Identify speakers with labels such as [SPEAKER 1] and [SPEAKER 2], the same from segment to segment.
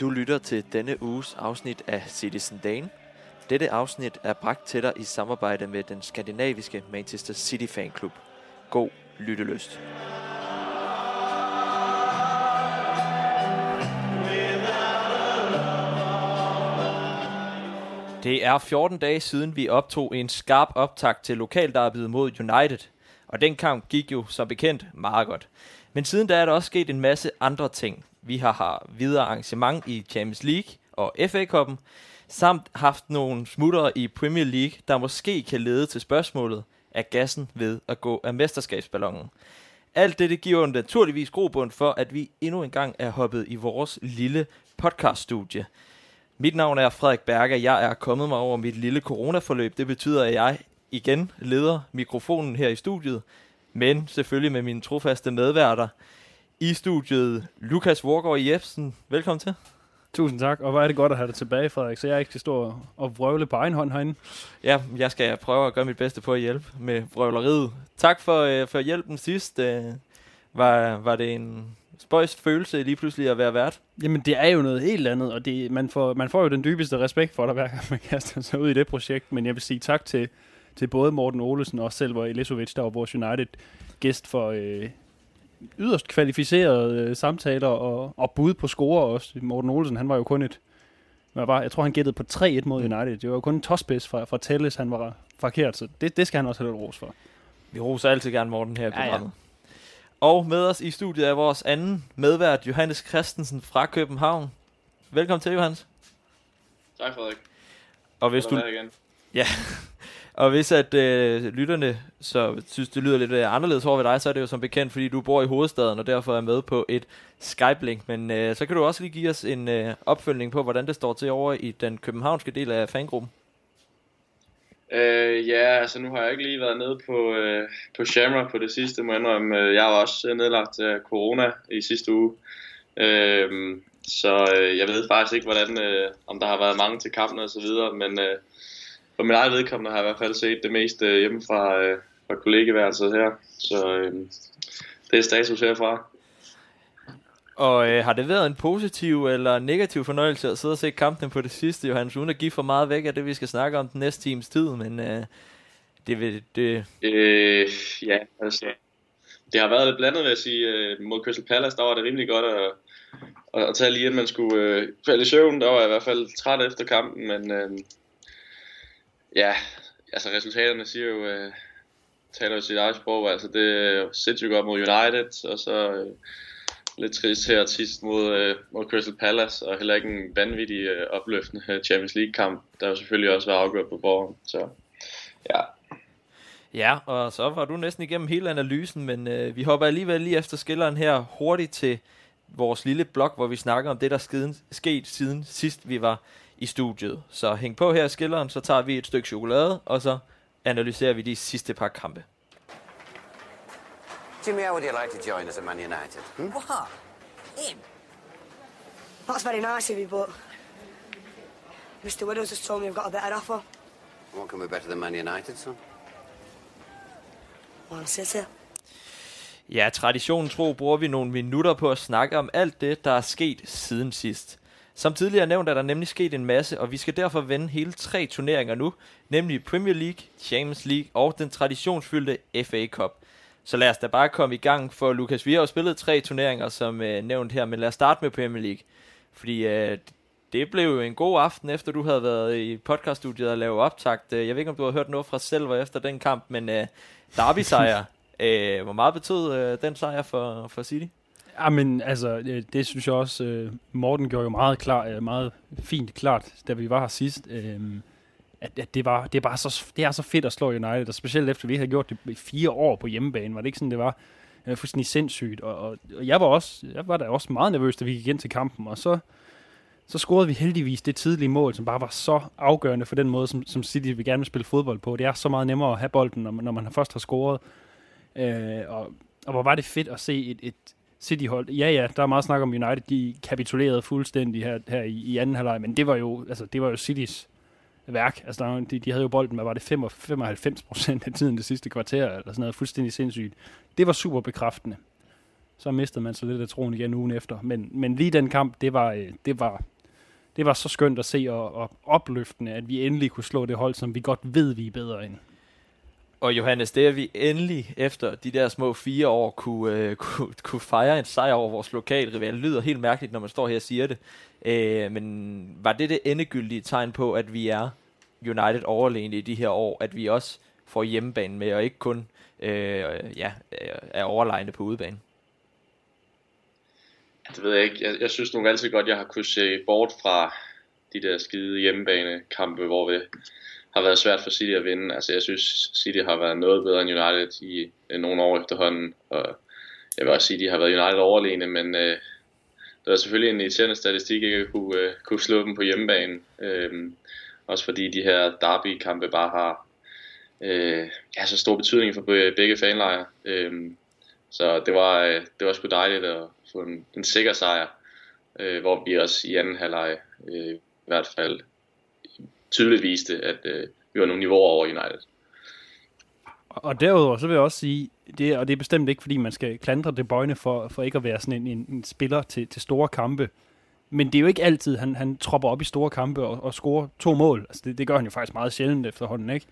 [SPEAKER 1] Du lytter til denne uges afsnit af Citizen Dane. Dette afsnit er bragt til dig i samarbejde med den skandinaviske Manchester City Fanklub. God lyttelyst. Det er 14 dage siden, vi optog en skarp optakt til lokalderbyet mod United. Og den kamp gik jo som bekendt meget godt. Men siden da er der også sket en masse andre ting. Vi har, har videre arrangement i Champions League og FA Cup'en, samt haft nogle smutter i Premier League, der måske kan lede til spørgsmålet, er gassen ved at gå af mesterskabsballonen? Alt dette giver naturligvis grobund for, at vi endnu en gang er hoppet i vores lille podcaststudie. Mit navn er Frederik Berger. Jeg er kommet mig over mit lille coronaforløb. Det betyder, at jeg igen leder mikrofonen her i studiet, men selvfølgelig med mine trofaste medværter i studiet. Lukas Vorgård Jebsen, velkommen til.
[SPEAKER 2] Tusind tak, og hvor er det godt at have dig tilbage, Frederik, så jeg ikke skal stå og vrøvle på egen hånd herinde.
[SPEAKER 1] Ja, jeg skal prøve at gøre mit bedste på at hjælpe med vrøvleriet. Tak for, øh, for hjælpen sidst. Øh, var, var det en spøjs følelse lige pludselig at være vært?
[SPEAKER 2] Jamen, det er jo noget helt andet, og det, man, får, man får jo den dybeste respekt for dig, hver gang man kaster sig ud i det projekt. Men jeg vil sige tak til, til både Morten Olesen og Selver Elisovic, der var vores United-gæst for øh, yderst kvalificerede øh, samtaler og, og bud på score også. Morten Olsen, han var jo kun et... Hvad var, jeg tror, han gættede på 3-1 mod United. Det var jo kun en tosspids fra, fra Telles, han var forkert, så det, det skal han også have lidt ros for.
[SPEAKER 1] Vi roser altid gerne Morten her i programmet. Ja, ja. Og med os i studiet er vores anden medvært, Johannes Christensen fra København. Velkommen til, Johannes.
[SPEAKER 3] Tak, Frederik.
[SPEAKER 1] Og hvis du... Igen. Ja, og hvis at øh, lytterne så synes, det lyder lidt øh, anderledes over ved dig, så er det jo som bekendt, fordi du bor i hovedstaden, og derfor er med på et Skype-link. Men øh, så kan du også lige give os en øh, opfølgning på, hvordan det står til over i den københavnske del af fangruppen.
[SPEAKER 3] Øh, ja, altså nu har jeg ikke lige været nede på, øh, på Shamrock på det sidste, må jeg øh, Jeg var også øh, nedlagt af corona i sidste uge. Øh, så øh, jeg ved faktisk ikke, hvordan, øh, om der har været mange til kampen og så videre, men øh, for min eget vedkommende har jeg i hvert fald set det meste hjemme fra, øh, fra kollegeværelset her. Så øh, det er status herfra.
[SPEAKER 1] Og øh, har det været en positiv eller negativ fornøjelse at sidde og se kampen på det sidste, Johannes, uden at give for meget væk af det, vi skal snakke om den næste times tid, men øh, det vil... Det...
[SPEAKER 3] Øh, ja, altså, det har været lidt blandet, vil jeg sige. Øh, mod Crystal Palace, der var det rimelig godt at, at, at tage lige, at man skulle øh, falde i søvn. Der var jeg i hvert fald træt efter kampen, men øh, ja, altså resultaterne siger jo, øh, taler jo sit eget sprog. Altså det er sindssygt godt mod United, og så... Øh, lidt trist her sidst mod, øh, mod Crystal Palace, og heller ikke en vanvittig øh, opløftende øh, Champions League-kamp, der jo selvfølgelig også var afgjort på borgen. Så ja,
[SPEAKER 1] Ja, og så var du næsten igennem hele analysen, men øh, vi hopper alligevel lige efter skilleren her hurtigt til vores lille blog, hvor vi snakker om det, der er sket siden sidst vi var i studiet. Så hæng på her i skilleren, så tager vi et stykke chokolade, og så analyserer vi de sidste par kampe.
[SPEAKER 4] Jimmy, how would you like to join us at Man United?
[SPEAKER 5] Hmm? What? Him? That's very nice of you, but Mr. Widows just told me I've got a better offer.
[SPEAKER 4] What can be better than Man United, son?
[SPEAKER 5] Man City.
[SPEAKER 1] Ja, traditionen tro bruger vi nogle minutter på at snakke om alt det, der er sket siden sidst. Som tidligere nævnt er der nemlig sket en masse, og vi skal derfor vende hele tre turneringer nu, nemlig Premier League, Champions League og den traditionsfyldte FA Cup. Så lad os da bare komme i gang, for Lukas, vi har jo spillet tre turneringer, som øh, nævnt her, men lad os starte med Premier League. Fordi øh, det blev jo en god aften, efter du havde været i podcaststudiet og lavet optakt. Øh, jeg ved ikke, om du har hørt noget fra Selver efter den kamp, men øh, Derby-sejr, øh, hvor meget betød øh, den sejr for, for City?
[SPEAKER 2] Ja, men altså, det, det synes jeg også, øh, Morten gjorde jo meget, klar, øh, meget fint klart, da vi var her sidst. Øh, at, at det, var, det, er bare så, det er så fedt at slå United, og specielt efter vi havde gjort det i fire år på hjemmebane, var det ikke sådan, det var øh, fuldstændig sindssygt, og, og, og, jeg var også, jeg var da også meget nervøs, da vi gik ind til kampen, og så, så scorede vi heldigvis det tidlige mål, som bare var så afgørende for den måde, som, som City vil gerne vil spille fodbold på. Det er så meget nemmere at have bolden, når man, når man først har scoret. Øh, og, og hvor var det fedt at se et, et City-hold. Ja, ja, der er meget snak om United, de kapitulerede fuldstændig her, her i, i anden halvleg, men det var jo, altså, det var jo Citys værk. Altså, der, de, de havde jo bolden, hvad var det, 95 procent af tiden det sidste kvarter, eller sådan noget, fuldstændig sindssygt. Det var super bekræftende. så mistede man så lidt af troen igen ugen efter. Men, men lige den kamp, det var, øh, det var, det var så skønt at se og, og opløftende, at vi endelig kunne slå det hold, som vi godt ved, vi er bedre end.
[SPEAKER 1] Og Johannes, det er vi endelig efter de der små fire år kunne, øh, kunne, kunne fejre en sejr over vores lokale rival. Det lyder helt mærkeligt, når man står her og siger det. Øh, men var det det endegyldige tegn på, at vi er United overlegne i de her år, at vi også får hjemmebane med, og ikke kun øh, ja, øh, er overlegne på udebane?
[SPEAKER 3] Det ved jeg ikke. Jeg, jeg synes nok altid godt, at jeg har kunnet se bort fra de der skide hjemmebanekampe, hvor vi har været svært for City at vinde. Altså jeg synes, City har været noget bedre end United i øh, nogle år efterhånden, og jeg vil også sige, at de har været United overlegne, men øh, det er selvfølgelig en irriterende statistik ikke at kunne, øh, kunne slå dem på hjemmebane. Øh, også fordi de her derby-kampe bare har øh, ja, så stor betydning for begge fanlejre. Øh, så det var, øh, det var sgu dejligt at få en, en sikker sejr, øh, hvor vi også i anden halvleg øh, i hvert fald tydeligt viste, at øh, vi var nogle niveauer over United.
[SPEAKER 2] Og derudover, så vil jeg også sige, det, og det er bestemt ikke, fordi man skal klandre det bøjne for, for ikke at være sådan en, en, en spiller til, til store kampe. Men det er jo ikke altid, han, han tropper op i store kampe og, og scorer to mål. Altså det, det gør han jo faktisk meget sjældent efterhånden, ikke?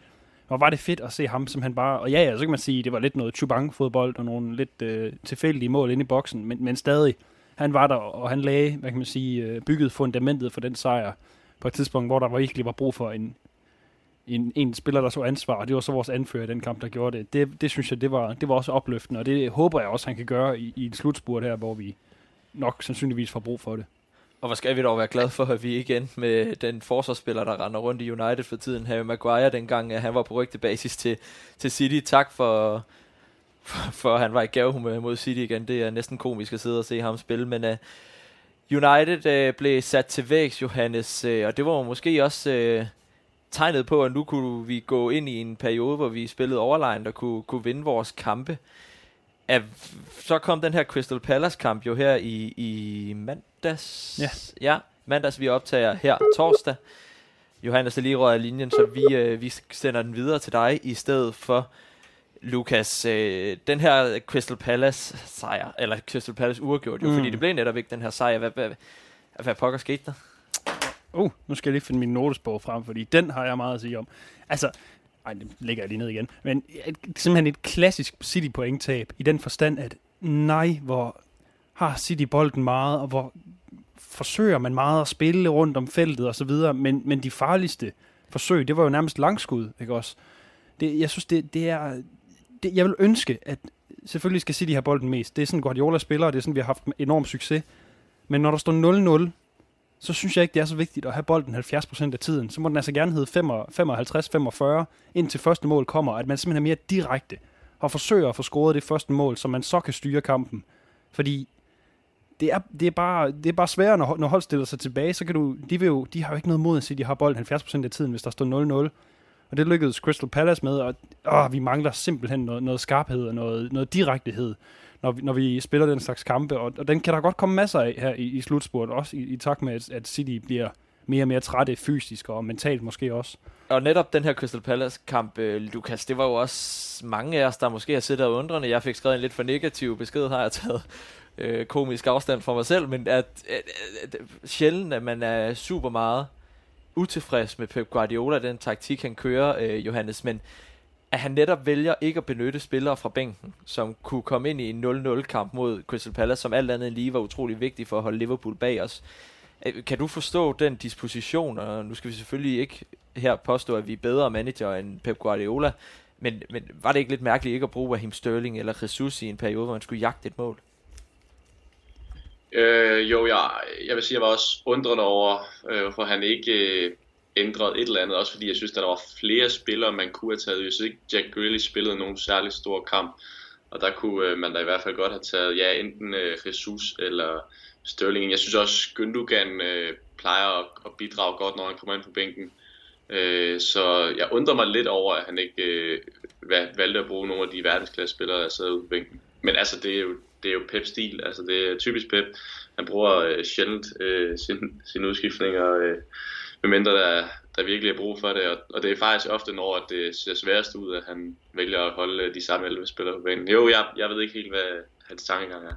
[SPEAKER 2] Og var det fedt at se ham, som han bare... Og ja, ja, så kan man sige, det var lidt noget Chubank-fodbold og nogle lidt øh, tilfældige mål inde i boksen, men, men stadig, han var der, og han lagde, hvad kan man sige, øh, bygget fundamentet for den sejr på et tidspunkt, hvor der virkelig var brug for en, en, en spiller, der så ansvar, og det var så vores anfører i den kamp, der gjorde det. Det, det synes jeg, det var, det var også opløftende, og det håber jeg også, han kan gøre i, i en slutspurt her, hvor vi nok sandsynligvis får brug for det.
[SPEAKER 1] Og hvor skal vi dog være glade for, at vi igen med den forsvarsspiller, der render rundt i United for tiden, Harry Maguire, dengang han var på rygtebasis til, til City. Tak for, for, for, at han var i gavehumør mod City igen. Det er næsten komisk at sidde og se ham spille, men uh, United uh, blev sat til vægs, Johannes, uh, og det var måske også uh, tegnet på, at nu kunne vi gå ind i en periode, hvor vi spillede overlegnet og kunne, kunne vinde vores kampe. Uh, så kom den her Crystal Palace kamp jo her i, i mandags.
[SPEAKER 2] Ja.
[SPEAKER 1] ja, mandags vi optager her torsdag. Johannes er lige røget af linjen, så vi, uh, vi sender den videre til dig i stedet for Lukas, øh, den her Crystal Palace sejr, eller Crystal Palace uafgjort jo, mm. fordi det blev netop ikke den her sejr. Hvad, hvad, hvad pokker skete der?
[SPEAKER 2] Uh, nu skal jeg lige finde min notesbog frem, fordi den har jeg meget at sige om. Altså, ej, det lægger jeg lige ned igen. Men et, simpelthen et klassisk City pointtab i den forstand, at nej, hvor har City bolden meget, og hvor forsøger man meget at spille rundt om feltet og så videre, men, men de farligste forsøg, det var jo nærmest langskud, ikke også? Det, jeg synes, det, det er, det, jeg vil ønske, at selvfølgelig skal City have bolden mest. Det er sådan, Guardiola spiller, og det er sådan, vi har haft enorm succes. Men når der står 0-0, så synes jeg ikke, det er så vigtigt at have bolden 70% af tiden. Så må den altså gerne hedde 55-45, indtil første mål kommer, at man simpelthen er mere direkte og forsøger at få scoret det første mål, så man så kan styre kampen. Fordi det er, det er, bare, det er bare sværere, når, når hold stiller sig tilbage, så kan du, de, vil jo, de har jo ikke noget mod at sige, at de har bolden 70% af tiden, hvis der står 0-0. Og det lykkedes Crystal Palace med, og åh, vi mangler simpelthen noget, noget skarphed og noget, noget direktehed, når vi, når vi spiller den slags kampe. Og, og den kan der godt komme masser af her i, i slutspurt, også i, i takt med, at, at City bliver mere og mere trætte fysisk og mentalt måske også.
[SPEAKER 1] Og netop den her Crystal Palace-kamp, øh, Lukas, det var jo også mange af os, der måske har siddet og undrende. Jeg fik skrevet en lidt for negativ besked, har jeg taget øh, komisk afstand fra mig selv, men at, at, at, at sjældent, at man er super meget utilfreds med Pep Guardiola, den taktik, han kører, øh, Johannes, men at han netop vælger ikke at benytte spillere fra bænken, som kunne komme ind i en 0-0-kamp mod Crystal Palace, som alt andet lige var utrolig vigtigt for at holde Liverpool bag os. Øh, kan du forstå den disposition, og nu skal vi selvfølgelig ikke her påstå, at vi er bedre manager end Pep Guardiola, men, men var det ikke lidt mærkeligt ikke at bruge Raheem Sterling eller Jesus i en periode, hvor man skulle jagte et mål?
[SPEAKER 3] Øh, jo, jeg, jeg vil sige, jeg var også undrende over, øh, hvorfor han ikke øh, ændrede et eller andet. Også fordi jeg synes, at der var flere spillere, man kunne have taget. Jeg synes ikke, Jack Grealish spillede nogen særlig stor kamp. Og der kunne øh, man da i hvert fald godt have taget, ja, enten øh, Jesus eller Sterling. Jeg synes også, Gündogan øh, plejer at, at bidrage godt, når han kommer ind på bænken. Øh, så jeg undrer mig lidt over, at han ikke øh, valgte at bruge nogle af de verdensklasse spillere, der sidder ude på bænken. Men altså, det er jo, det er jo Pep-stil. Altså, det er typisk Pep. Han bruger øh, sjældent øh, sin, sin udskiftninger, øh, medmindre der, der virkelig er brug for det. Og, og det er faktisk ofte, når det ser sværest ud, at han vælger at holde øh, de samme 11 spillere på banen. Jo, jeg, jeg ved ikke helt, hvad hans tankegang er.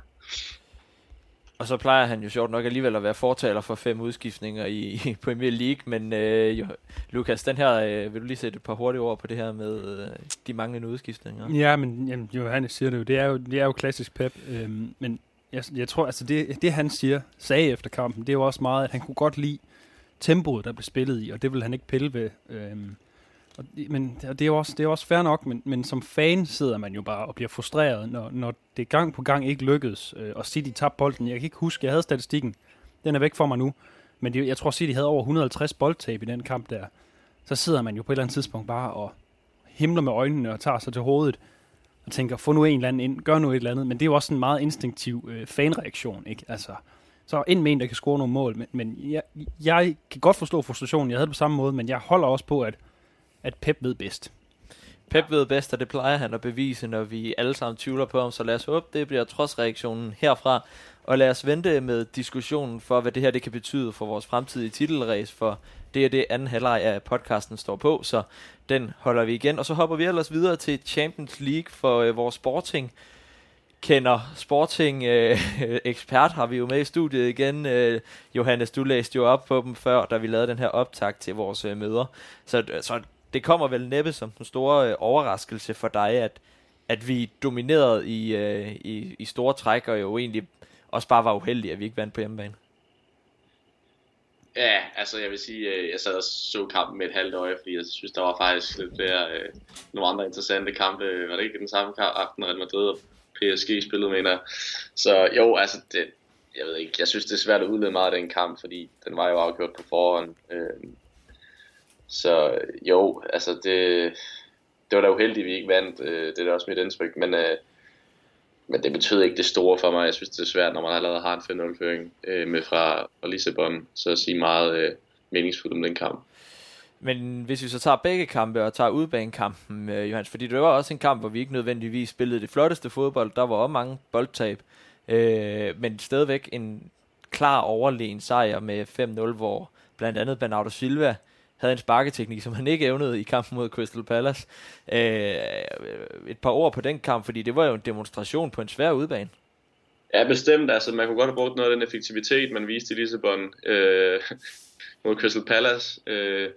[SPEAKER 1] Og så plejer han jo sjovt nok alligevel at være fortaler for fem udskiftninger i, i Premier League, men øh, jo, Lukas, den her, øh, vil du lige sætte et par hurtige ord på det her med øh, de manglende udskiftninger?
[SPEAKER 2] Ja, men jamen, Johannes siger det jo, det er jo, det er jo klassisk Pep, øh, men jeg, jeg tror, altså det, det han siger, sagde efter kampen, det er jo også meget, at han kunne godt lide tempoet, der blev spillet i, og det vil han ikke pille ved. Øh, og, men det er jo også, det er også fair nok, men, men som fan sidder man jo bare og bliver frustreret, når, når det gang på gang ikke lykkedes, øh, og City tabte bolden. Jeg kan ikke huske, jeg havde statistikken, den er væk for mig nu, men det, jeg tror City havde over 150 boldtab i den kamp der. Så sidder man jo på et eller andet tidspunkt bare og himler med øjnene og tager sig til hovedet og tænker, få nu en eller anden ind, gør nu et eller andet. Men det er jo også en meget instinktiv øh, fanreaktion, ikke? Altså, så ind med en, der kan score nogle mål. Men, men jeg, jeg kan godt forstå frustrationen. Jeg havde det på samme måde, men jeg holder også på, at, at Pep ved bedst.
[SPEAKER 1] Pep ved bedst, og det plejer han at bevise, når vi alle sammen tvivler på ham. Så lad os håbe, det bliver trods reaktionen herfra. Og lad os vente med diskussionen for, hvad det her det kan betyde for vores fremtidige titelrace, for det er det anden halvleg af podcasten står på, så den holder vi igen. Og så hopper vi ellers videre til Champions League for øh, vores sporting kender sporting øh, ekspert har vi jo med i studiet igen. Øh, Johannes, du læste jo op på dem før, da vi lavede den her optag til vores øh, møder. Så, så det kommer vel næppe som den store øh, overraskelse for dig, at, at vi dominerede i, øh, i, i store træk, og jo egentlig også bare var uheldige, at vi ikke vandt på hjemmebane.
[SPEAKER 3] Ja, altså jeg vil sige, øh, jeg sad og så kampen med et halvt øje, fordi jeg synes, der var faktisk lidt flere, øh, nogle andre interessante kampe. Var det ikke den samme kamp, aften Real Madrid og PSG spillede, mener. Så jo, altså det, jeg ved ikke, jeg synes det er svært at udlede meget af den kamp, fordi den var jo afgjort på forhånd. Øh, så jo, altså det, det var da uheldigt, at vi ikke vandt, øh, det er da også mit indtryk, men øh, men det betød ikke det store for mig. Jeg synes, det er svært, når man allerede har en 5-0-føring øh, med fra, Lissabon, så at sige meget øh, meningsfuldt om den kamp.
[SPEAKER 1] Men hvis vi så tager begge kampe og tager udbanekampen, øh, Johannes, fordi det var også en kamp, hvor vi ikke nødvendigvis spillede det flotteste fodbold. Der var også mange boldtab, øh, men stadigvæk en klar overlegen sejr med 5-0, hvor blandt andet Bernardo Silva havde en sparketeknik, som han ikke evnede i kampen mod Crystal Palace. Øh, et par ord på den kamp, fordi det var jo en demonstration på en svær udbane.
[SPEAKER 3] Ja, bestemt. Altså, man kunne godt have brugt noget af den effektivitet, man viste i Lissabon øh, mod Crystal Palace. Øh,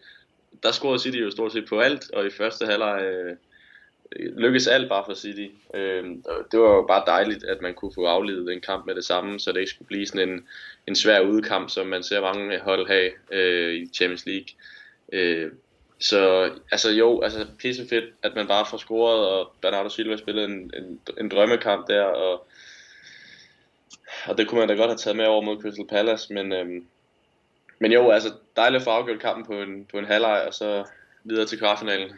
[SPEAKER 3] der scorede City jo stort set på alt, og i første halvleg øh, lykkedes alt bare for City. Øh, det var jo bare dejligt, at man kunne få afledet en kamp med det samme, så det ikke skulle blive sådan en, en svær udkamp, som man ser mange hold have øh, i Champions League. Øh, så altså jo, altså pisse fedt, at man bare får scoret, og Bernardo Silva spillede en, en, en drømmekamp der, og, og det kunne man da godt have taget med over mod Crystal Palace, men, øhm, men jo, altså dejligt at få afgjort kampen på en, på en halvleg, og så videre til kvartfinalen.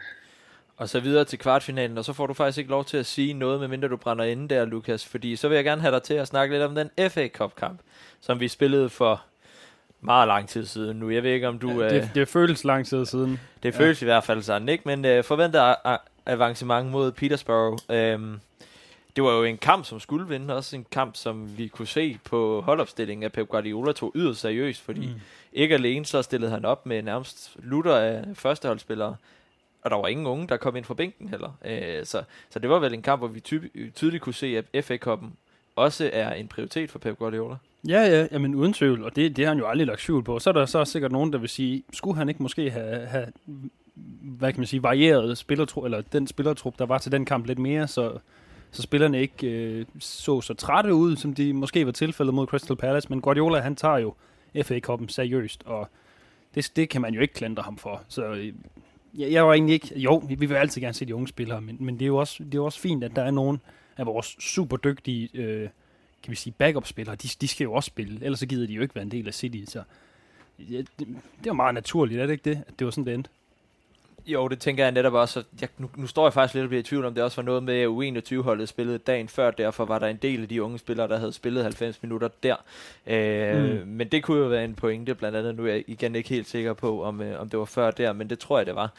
[SPEAKER 1] Og så videre til kvartfinalen, og så får du faktisk ikke lov til at sige noget, medmindre du brænder inde der, Lukas, fordi så vil jeg gerne have dig til at snakke lidt om den FA Cup kamp, som vi spillede for meget lang tid siden nu. Jeg ved ikke, om du...
[SPEAKER 2] Ja, det, øh, det føles lang tid siden.
[SPEAKER 1] Det ja. føles i hvert fald sådan, ikke? Men øh, forventet avancement mod Petersborough. Øhm, det var jo en kamp, som skulle vinde. Også en kamp, som vi kunne se på holdopstillingen af Pep Guardiola tog yderst seriøst, fordi mm. ikke alene så stillede han op med nærmest lutter af førsteholdsspillere, og der var ingen unge, der kom ind fra bænken heller. Øh, så, så det var vel en kamp, hvor vi ty- tydeligt kunne se, at FA-koppen også er en prioritet for Pep Guardiola.
[SPEAKER 2] Ja, ja, jamen uden tvivl, og det, det har han jo aldrig lagt tvivl på. Så er der så sikkert nogen, der vil sige, skulle han ikke måske have, have hvad kan man sige, varieret spillertrup, eller den spillertrup, der var til den kamp lidt mere, så, så spillerne ikke øh, så så trætte ud, som de måske var tilfældet mod Crystal Palace, men Guardiola, han tager jo FA-koppen seriøst, og det, det kan man jo ikke klandre ham for. Så øh, jeg, jeg var egentlig ikke, jo, vi vil altid gerne se de unge spillere, men, men det, er jo også, det er jo også fint, at der er nogen af vores super dygtige øh, kan vi sige, backup-spillere, de, de skal jo også spille, ellers så gider de jo ikke være en del af City. Så ja, det, det er meget naturligt, er det ikke det, at det var sådan, det endte?
[SPEAKER 1] Jo, det tænker jeg netop også. Jeg, nu, nu står jeg faktisk lidt og bliver i tvivl om, det også var noget med, at U21-holdet spillede dagen før, derfor var der en del af de unge spillere, der havde spillet 90 minutter der. Øh, mm. Men det kunne jo være en pointe, blandt andet. Nu er jeg igen ikke helt sikker på, om, øh, om det var før der, men det tror jeg, det var.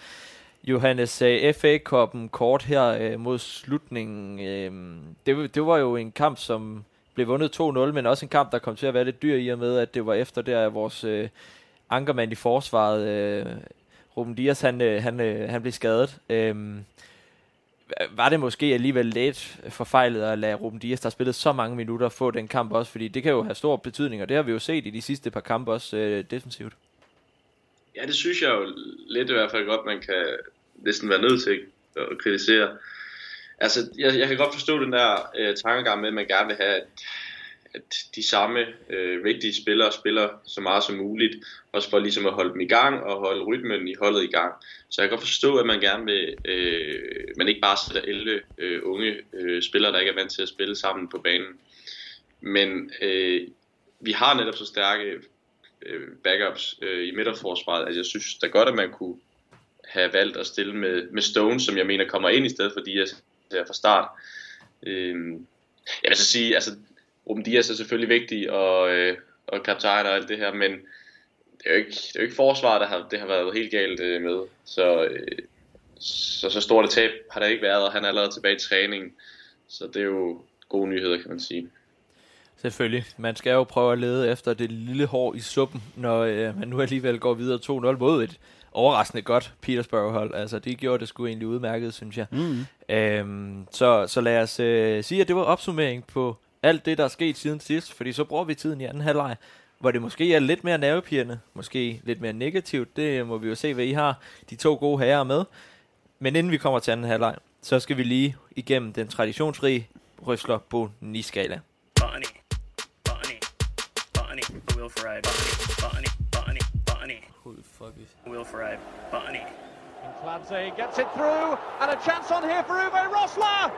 [SPEAKER 1] Johannes, uh, FA-koppen kort her uh, mod slutningen. Uh, det, det var jo en kamp, som blev vundet 2-0, men også en kamp, der kom til at være lidt dyr i og med, at det var efter der, vores øh, ankermand i forsvaret, øh, Ruben Dias, han, øh, han, øh, han blev skadet. Øh, var det måske alligevel lidt forfejlet at lade Ruben Dias, der spillet så mange minutter, få den kamp også, fordi det kan jo have stor betydning, og det har vi jo set i de sidste par kampe også øh, defensivt.
[SPEAKER 3] Ja, det synes jeg jo lidt i hvert fald godt, man kan næsten være nødt til at kritisere. Altså, jeg, jeg kan godt forstå den der øh, tankegang med, at man gerne vil have, at, at de samme øh, vigtige spillere spiller så meget som muligt, også for ligesom at holde dem i gang og holde rytmen i holdet i gang. Så jeg kan godt forstå, at man gerne vil, øh, man ikke bare sætter 11 øh, unge øh, spillere, der ikke er vant til at spille sammen på banen. Men øh, vi har netop så stærke øh, backups øh, i midterforsvaret, at jeg synes da godt, at man kunne have valgt at stille med, med Stone, som jeg mener kommer ind i stedet for Dias der fra start. Øh, jeg vil så sige, altså Ruben Dias er selvfølgelig vigtig, og, øh, og kaptajn og alt det her, men det er jo ikke, det er jo ikke forsvaret, der har, det har været helt galt øh, med. Så, øh, så, så stort et tab har der ikke været, og han er allerede tilbage i træning. Så det er jo gode nyheder, kan man sige.
[SPEAKER 1] Selvfølgelig. Man skal jo prøve at lede efter det lille hår i suppen, når øh, man nu alligevel går videre 2-0 mod et overraskende godt Petersburg-hold. Altså, de gjorde det sgu egentlig udmærket, synes jeg.
[SPEAKER 2] Mm.
[SPEAKER 1] Øhm, så, så lad os øh, sige, at det var opsummering på alt det, der er sket siden sidst, fordi så bruger vi tiden i anden halvleg, hvor det måske er lidt mere nervepirrende, måske lidt mere negativt, det må vi jo se, hvad I har, de to gode herrer med. Men inden vi kommer til anden halvleg, så skal vi lige igennem den traditionsrige Røsler Boni-skala.
[SPEAKER 6] Botany, Botany, Botany, Will Ferrari, Botany, Botany, Botany, Botany, Will Ferrari, Botany.
[SPEAKER 7] Clancy gets it through, and a chance on here for Uwe Rosler!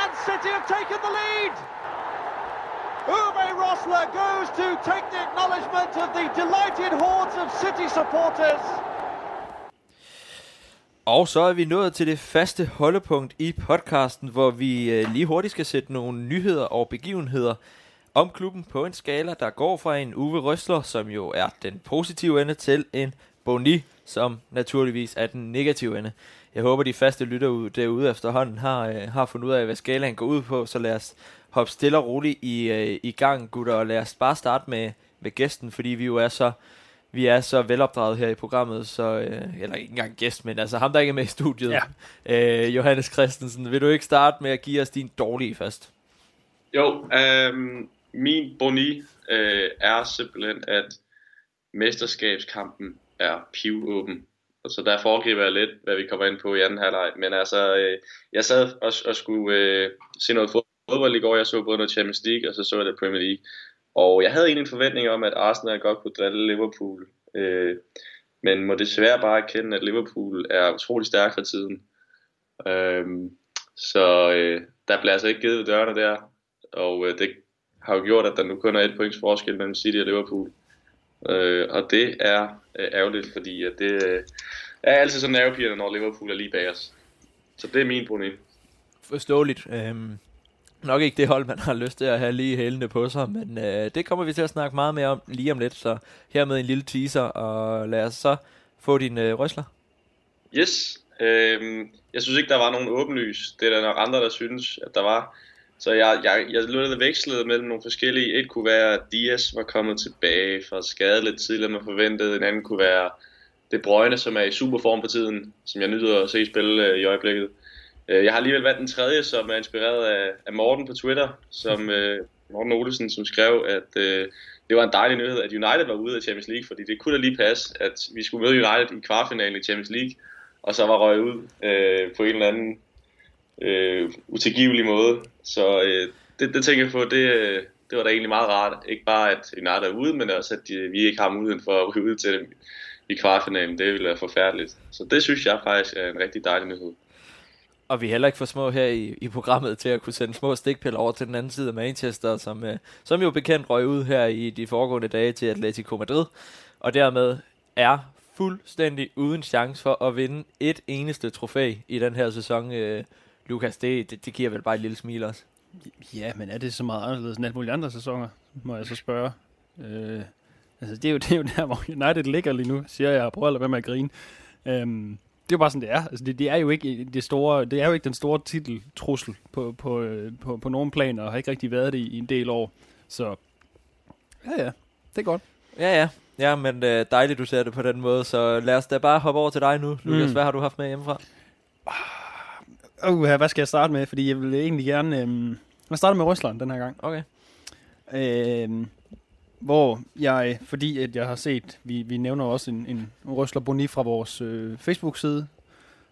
[SPEAKER 7] And City have taken the lead! Uwe Rosler goes to take the acknowledgement of the delighted hordes of City supporters.
[SPEAKER 1] Og så er vi nået til det faste holdepunkt i podcasten, hvor vi øh, lige hurtigt skal sætte nogle nyheder og begivenheder om klubben på en skala, der går fra en Uwe Røsler, som jo er den positive ende, til en Boni, som naturligvis er den negative ende. Jeg håber, de faste lytter ud derude efterhånden har, øh, har fundet ud af, hvad skalaen går ud på, så lad os hoppe stille og roligt i, øh, i gang, gutter, og lad os bare starte med, med gæsten, fordi vi jo er så vi er så velopdraget her i programmet, så, øh, eller ikke engang gæst, men altså ham, der ikke er med i studiet.
[SPEAKER 2] Ja.
[SPEAKER 1] Øh, Johannes Christensen, vil du ikke starte med at give os din dårlige først?
[SPEAKER 3] Jo, øhm, min boni øh, er simpelthen, at mesterskabskampen er pivåben. Og så der foregriber jeg lidt, hvad vi kommer ind på i anden halvleg. Men altså, øh, jeg sad og, og skulle øh, se noget fodbold i går. Jeg så både noget Champions League, og så så jeg det Premier League. Og jeg havde egentlig en forventning om, at Arsenal godt kunne drille Liverpool. Øh, men må desværre bare erkende, at Liverpool er utrolig stærk for tiden. Øh, så øh, der bliver altså ikke givet dørene der. Og øh, det har jo gjort, at der nu kun er et points forskel mellem City og Liverpool. Øh, og det er øh, ærgerligt, fordi at det øh, er altid så nervepirrende, når Liverpool er lige bag os. Så det er min problem.
[SPEAKER 1] Forståeligt. Øhm, nok ikke det hold, man har lyst til at have lige hælende på sig, men øh, det kommer vi til at snakke meget mere om lige om lidt, så hermed en lille teaser, og lad os så få din øh, røsler.
[SPEAKER 3] Yes. Øh, jeg synes ikke, der var nogen åbenlys. Det er der nok andre, der synes, at der var. Så jeg, jeg, jeg lidt vekslet mellem nogle forskellige. Et kunne være, at Dias var kommet tilbage fra skade lidt tidligere, end man forventede. En anden kunne være det Brøgne, som er i superform på tiden, som jeg nyder at se spille øh, i øjeblikket. Øh, jeg har alligevel valgt en tredje, som er inspireret af, af Morten på Twitter, som øh, Morten Olesen, som skrev, at øh, det var en dejlig nyhed, at United var ude af Champions League, fordi det kunne da lige passe, at vi skulle møde United i kvartfinalen i Champions League, og så var røget ud øh, på en eller anden øh, utilgivelig måde. Så øh, det, det tænker jeg på, det, det var da egentlig meget rart. Ikke bare at United er ude, men også at de, vi ikke har muligheden for at ryge ud til dem i kvartfinalen. Det ville være forfærdeligt. Så det synes jeg faktisk er en rigtig dejlig nyhed.
[SPEAKER 1] Og vi er heller ikke for små her i, i programmet til at kunne sende små stikpiller over til den anden side af Manchester, som, øh, som jo bekendt røg ud her i de foregående dage til Atletico Madrid, og dermed er fuldstændig uden chance for at vinde et eneste trofæ i den her sæson. Øh, Lukas, det, det, det giver vel bare et lille smil også.
[SPEAKER 2] Ja, men er det så meget anderledes end alle mulige andre sæsoner, må jeg så spørge. Øh, altså, det er, jo, det er jo der, hvor United ligger lige nu, siger jeg, og prøver at lade være med at grine. Øhm, det er jo bare sådan, det er. Altså, det, det, er jo ikke det store, det er jo ikke den store titeltrussel på, på, øh, på, på nogen planer, og har ikke rigtig været det i, i en del år. Så ja, ja, det er godt.
[SPEAKER 1] Ja, ja. Ja, men øh, dejligt, du ser det på den måde. Så lad os da bare hoppe over til dig nu, Lukas. Mm. Hvad har du haft med hjemmefra?
[SPEAKER 2] Uh, hvad skal jeg starte med? Fordi jeg vil egentlig gerne... Øhm, jeg starter med Rusland den her gang.
[SPEAKER 1] Okay.
[SPEAKER 2] Øhm, hvor jeg, fordi at jeg har set, vi, vi nævner også en, en Røsler Boni fra vores øh, Facebook-side,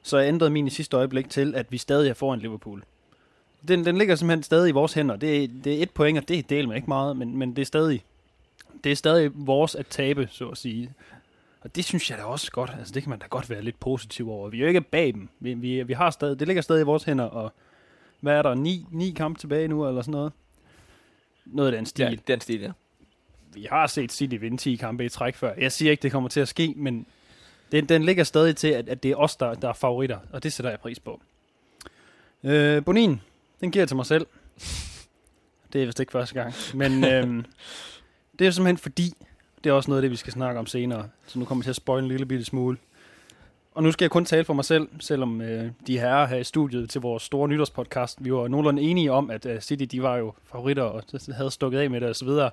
[SPEAKER 2] så jeg ændrede min i sidste øjeblik til, at vi stadig er foran Liverpool. Den, den ligger simpelthen stadig i vores hænder. Det, det er et point, og det er del med ikke meget, men, men det er stadig det er stadig vores at tabe, så at sige. Og det synes jeg da også godt. Altså, det kan man da godt være lidt positiv over. Vi er jo ikke bag dem. Vi, vi, vi har stadig, det ligger stadig i vores hænder, og hvad er der? Ni, ni kampe tilbage nu, eller sådan noget? Noget af den stil.
[SPEAKER 1] Ja, den stil, ja.
[SPEAKER 2] Vi har set City vinde 10 kampe i træk før. Jeg siger ikke, det kommer til at ske, men den, den ligger stadig til, at, at det er os, der, der er favoritter, og det sætter jeg pris på. Øh, Bonin, den giver jeg til mig selv. Det er vist ikke første gang. Men øhm, det er simpelthen fordi, det er også noget af det, vi skal snakke om senere. Så nu kommer jeg til at spoil en lille bitte smule. Og nu skal jeg kun tale for mig selv, selvom øh, de herrer her i studiet til vores store nytårspodcast, vi var nogenlunde enige om, at øh, City de var jo favoritter og havde stukket af med det og så videre.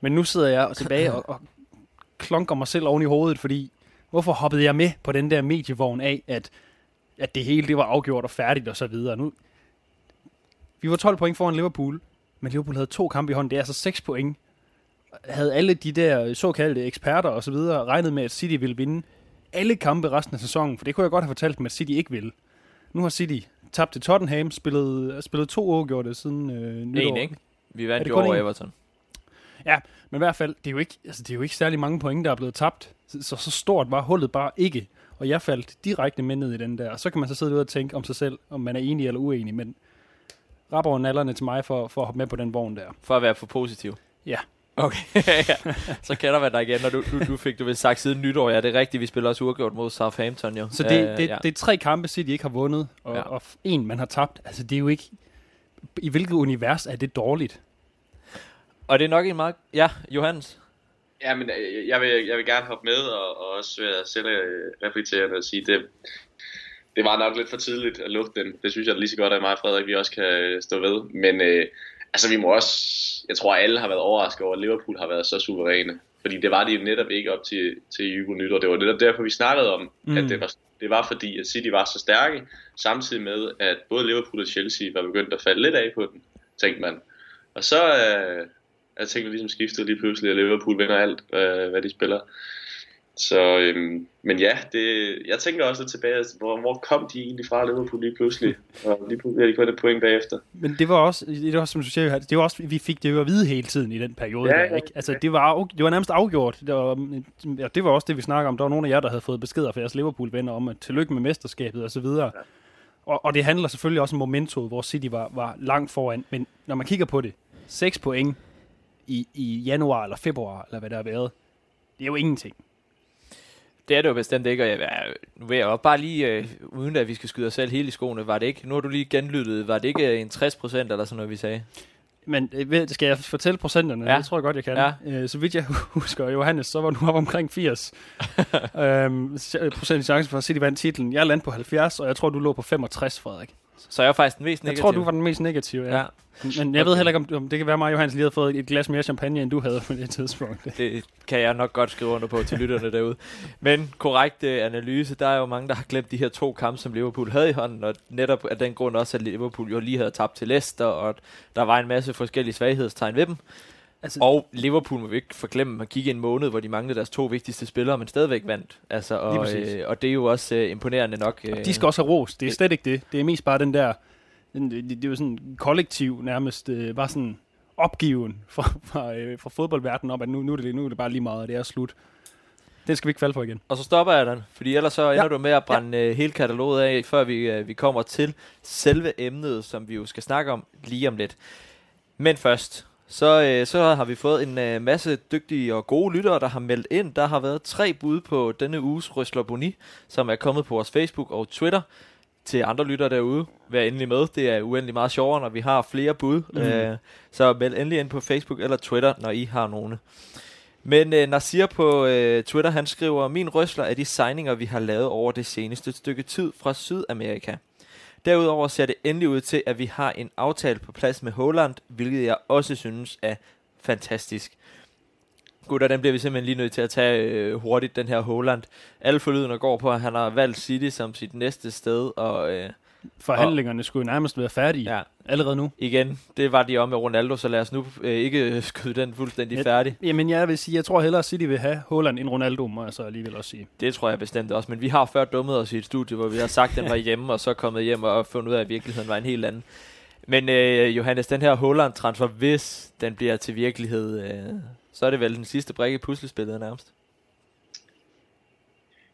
[SPEAKER 2] Men nu sidder jeg tilbage og, og klonker mig selv oven i hovedet, fordi hvorfor hoppede jeg med på den der medievogn af, at, at det hele det var afgjort og færdigt og så videre. Nu, vi var 12 point foran Liverpool, men Liverpool havde to kampe i hånden, det er altså 6 point. Havde alle de der såkaldte eksperter og så videre regnet med, at City ville vinde alle kampe resten af sæsonen, for det kunne jeg godt have fortalt dem, at City ikke ville. Nu har City tabt til Tottenham, spillet, spillet to uafgjorte siden øh, nytår.
[SPEAKER 1] En, ikke? Vi vandt jo over
[SPEAKER 2] en?
[SPEAKER 1] Everton.
[SPEAKER 2] Men i hvert fald, det er jo ikke, altså, det er jo ikke særlig mange point, der er blevet tabt. Så, så, så stort var hullet bare ikke. Og jeg faldt direkte med ned i den der. Og så kan man så sidde ud og tænke om sig selv, om man er enig eller uenig. Men rapper nallerne til mig for, for at hoppe med på den vogn der.
[SPEAKER 1] For at være for positiv.
[SPEAKER 2] Ja.
[SPEAKER 1] Okay, ja. så kender man dig igen, når du, du, du fik du vel sagt siden nytår. Ja, det er rigtigt, vi spiller også uafgjort mod Southampton jo.
[SPEAKER 2] Så det,
[SPEAKER 1] Øh,
[SPEAKER 2] det,
[SPEAKER 1] ja.
[SPEAKER 2] det er tre kampe, City ikke har vundet, og,
[SPEAKER 1] Ja.
[SPEAKER 2] og en, man har tabt. Altså, det er jo ikke... I hvilket univers er det dårligt?
[SPEAKER 1] Og det er nok en meget... Ja, Johannes.
[SPEAKER 3] Ja, men øh, jeg vil, jeg vil gerne hoppe med, og, og også være selv øh, reflekterende og sige, det, det var nok lidt for tidligt at lukke den. Det synes jeg lige så godt, at mig og Frederik, vi også kan stå ved. Men øh, altså, vi må også... Jeg tror, alle har været overrasket over, at Liverpool har været så suveræne. Fordi det var de netop ikke op til, til jul og nytår. Det var netop derfor, vi snakkede om, mm. at det var, det var fordi, at City var så stærke, samtidig med, at både Liverpool og Chelsea var begyndt at falde lidt af på den, tænkte man. Og så øh, er tingene ligesom skiftet lige pludselig, at Liverpool vinder alt, øh, hvad de spiller. Så, øhm, men ja, det, jeg tænker også lidt tilbage, altså, hvor, hvor kom de egentlig fra Liverpool lige pludselig? Og lige pludselig har de kun et point bagefter.
[SPEAKER 2] Men det var også, det var som du siger, det var også, vi fik det jo at vide hele tiden i den periode.
[SPEAKER 3] Ja,
[SPEAKER 2] der, ikke? Altså, det var, det var nærmest afgjort. Det var, ja, det var også det, vi snakker om. Der var nogle af jer, der havde fået beskeder fra jeres Liverpool-venner om, at tillykke med mesterskabet og så videre. Ja. Og, og det handler selvfølgelig også om momentet, hvor City var, var langt foran. Men når man kigger på det, 6 point i, i januar eller februar, eller hvad der har været, det er jo ingenting.
[SPEAKER 1] Det er det jo bestemt ikke, og jeg, nu vil jeg jo bare lige, øh, uden at vi skal skyde os selv hele i skoene, var det ikke, nu har du lige genlyttet, var det ikke øh, en 60 procent eller sådan noget, vi sagde?
[SPEAKER 2] Men øh, ved- skal jeg fortælle procenterne?
[SPEAKER 1] Ja.
[SPEAKER 2] Det tror jeg godt, jeg kan.
[SPEAKER 1] Ja.
[SPEAKER 2] Øh, så vidt jeg husker, Johannes, så var du oppe omkring 80 øhm, procent chance for at City vandt titlen. Jeg landede på 70, og jeg tror, du lå på 65, Frederik.
[SPEAKER 1] Så er jeg faktisk den mest
[SPEAKER 2] Jeg
[SPEAKER 1] negative.
[SPEAKER 2] tror, du var den mest negative, ja.
[SPEAKER 1] Ja.
[SPEAKER 2] Men jeg ved heller ikke, om, om det kan være mig Johannes lige havde fået et glas mere champagne, end du havde på det tidspunkt.
[SPEAKER 1] det kan jeg nok godt skrive under på til lytterne derude. Men korrekt øh, analyse, der er jo mange, der har glemt de her to kampe, som Liverpool havde i hånden, og netop af den grund også, at Liverpool jo lige havde tabt til Leicester, og der var en masse forskellige svaghedstegn ved dem.
[SPEAKER 2] Altså,
[SPEAKER 1] Og Liverpool må vi ikke forglemme, at gik i en måned, hvor de manglede deres to vigtigste spillere, men stadigvæk vandt. Altså, og, øh, og det er jo også øh, imponerende nok. Øh,
[SPEAKER 2] de skal også have ros. Det er slet ikke det. Det er mest bare den der... Den, det, det er jo sådan kollektiv nærmest. Øh, bare sådan opgiven fra, fra, øh, fra fodboldverdenen om, at nu, nu, er det, nu er det bare lige meget, og det er slut. Den skal vi ikke falde for igen.
[SPEAKER 1] Og så stopper jeg den, fordi ellers så ender
[SPEAKER 2] Ja.
[SPEAKER 1] du med at brænde ja. hele kataloget af, før vi, øh, vi kommer til selve emnet, som vi jo skal snakke om lige om lidt. Men først, så, øh, så har vi fået en øh, masse dygtige og gode lyttere, der har meldt ind. Der har været tre bud på denne uges Røsler Boni, som er kommet på vores Facebook og Twitter. Til andre lyttere derude, vær endelig med. Det er uendelig meget sjovere, når vi har flere bud. Mm. Øh, så meld endelig ind på Facebook eller Twitter, når I har nogle. Men øh, Nasir på øh, Twitter, han skriver, min røsler er de signinger, vi har lavet over det seneste stykke tid fra Sydamerika. Derudover ser det endelig ud til, at vi har en aftale på plads med Holland, hvilket jeg også synes er fantastisk. Gutter, den bliver vi simpelthen lige nødt til at tage øh, hurtigt, den her Holland. Alle forlydende går på, at han har valgt City som sit næste sted, og øh,
[SPEAKER 2] forhandlingerne skulle jo nærmest være færdige
[SPEAKER 1] Ja.
[SPEAKER 2] Allerede nu.
[SPEAKER 1] Igen, det var de om med Ronaldo, så lad os nu øh, ikke skyde den fuldstændig færdig.
[SPEAKER 2] Jamen, jeg vil sige, jeg tror hellere, at City vil have Haaland end Ronaldo, må jeg så alligevel også sige.
[SPEAKER 1] Det tror jeg bestemt også, men vi har før dummet os i et studie, hvor vi har sagt, at den var hjemme, og så kommet hjem og fundet ud af, at virkeligheden var en helt anden. Men øh, Johannes, den her Holland-transfer, hvis den bliver til virkelighed, øh, så er det vel den sidste brik i puslespillet nærmest.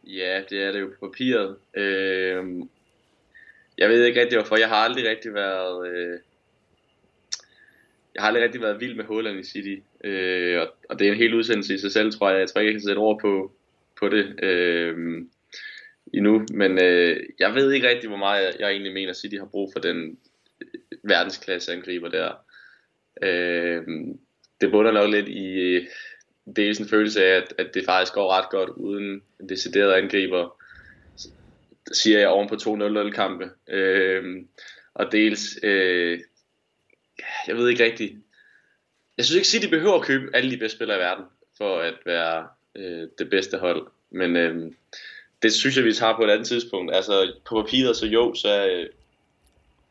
[SPEAKER 3] Ja, det er det jo på papiret. Øh, jeg ved ikke rigtig hvorfor. Jeg har aldrig rigtig været... Øh, jeg har aldrig rigtig været vild med Holland i City. Øh, og, og det er en helt udsendelse i sig selv, tror jeg. Jeg tror ikke, jeg kan sætte ord på, på det øh, endnu. Men øh, jeg ved ikke rigtig, hvor meget jeg, jeg egentlig mener, City har brug for den øh, verdensklasse angriber der. Øh, det bunder nok lidt i øh, dels en følelse af, at, at det faktisk går ret godt uden en decideret angriber, siger jeg oven på 2-0 kampe. Øh, og dels, øh, jeg ved ikke rigtigt, jeg synes ikke City behøver at købe alle de bedste spillere i verden, for at være øh, det bedste hold. Men øh, det synes jeg, vi tager på et andet tidspunkt. Altså på papiret, så jo, så øh,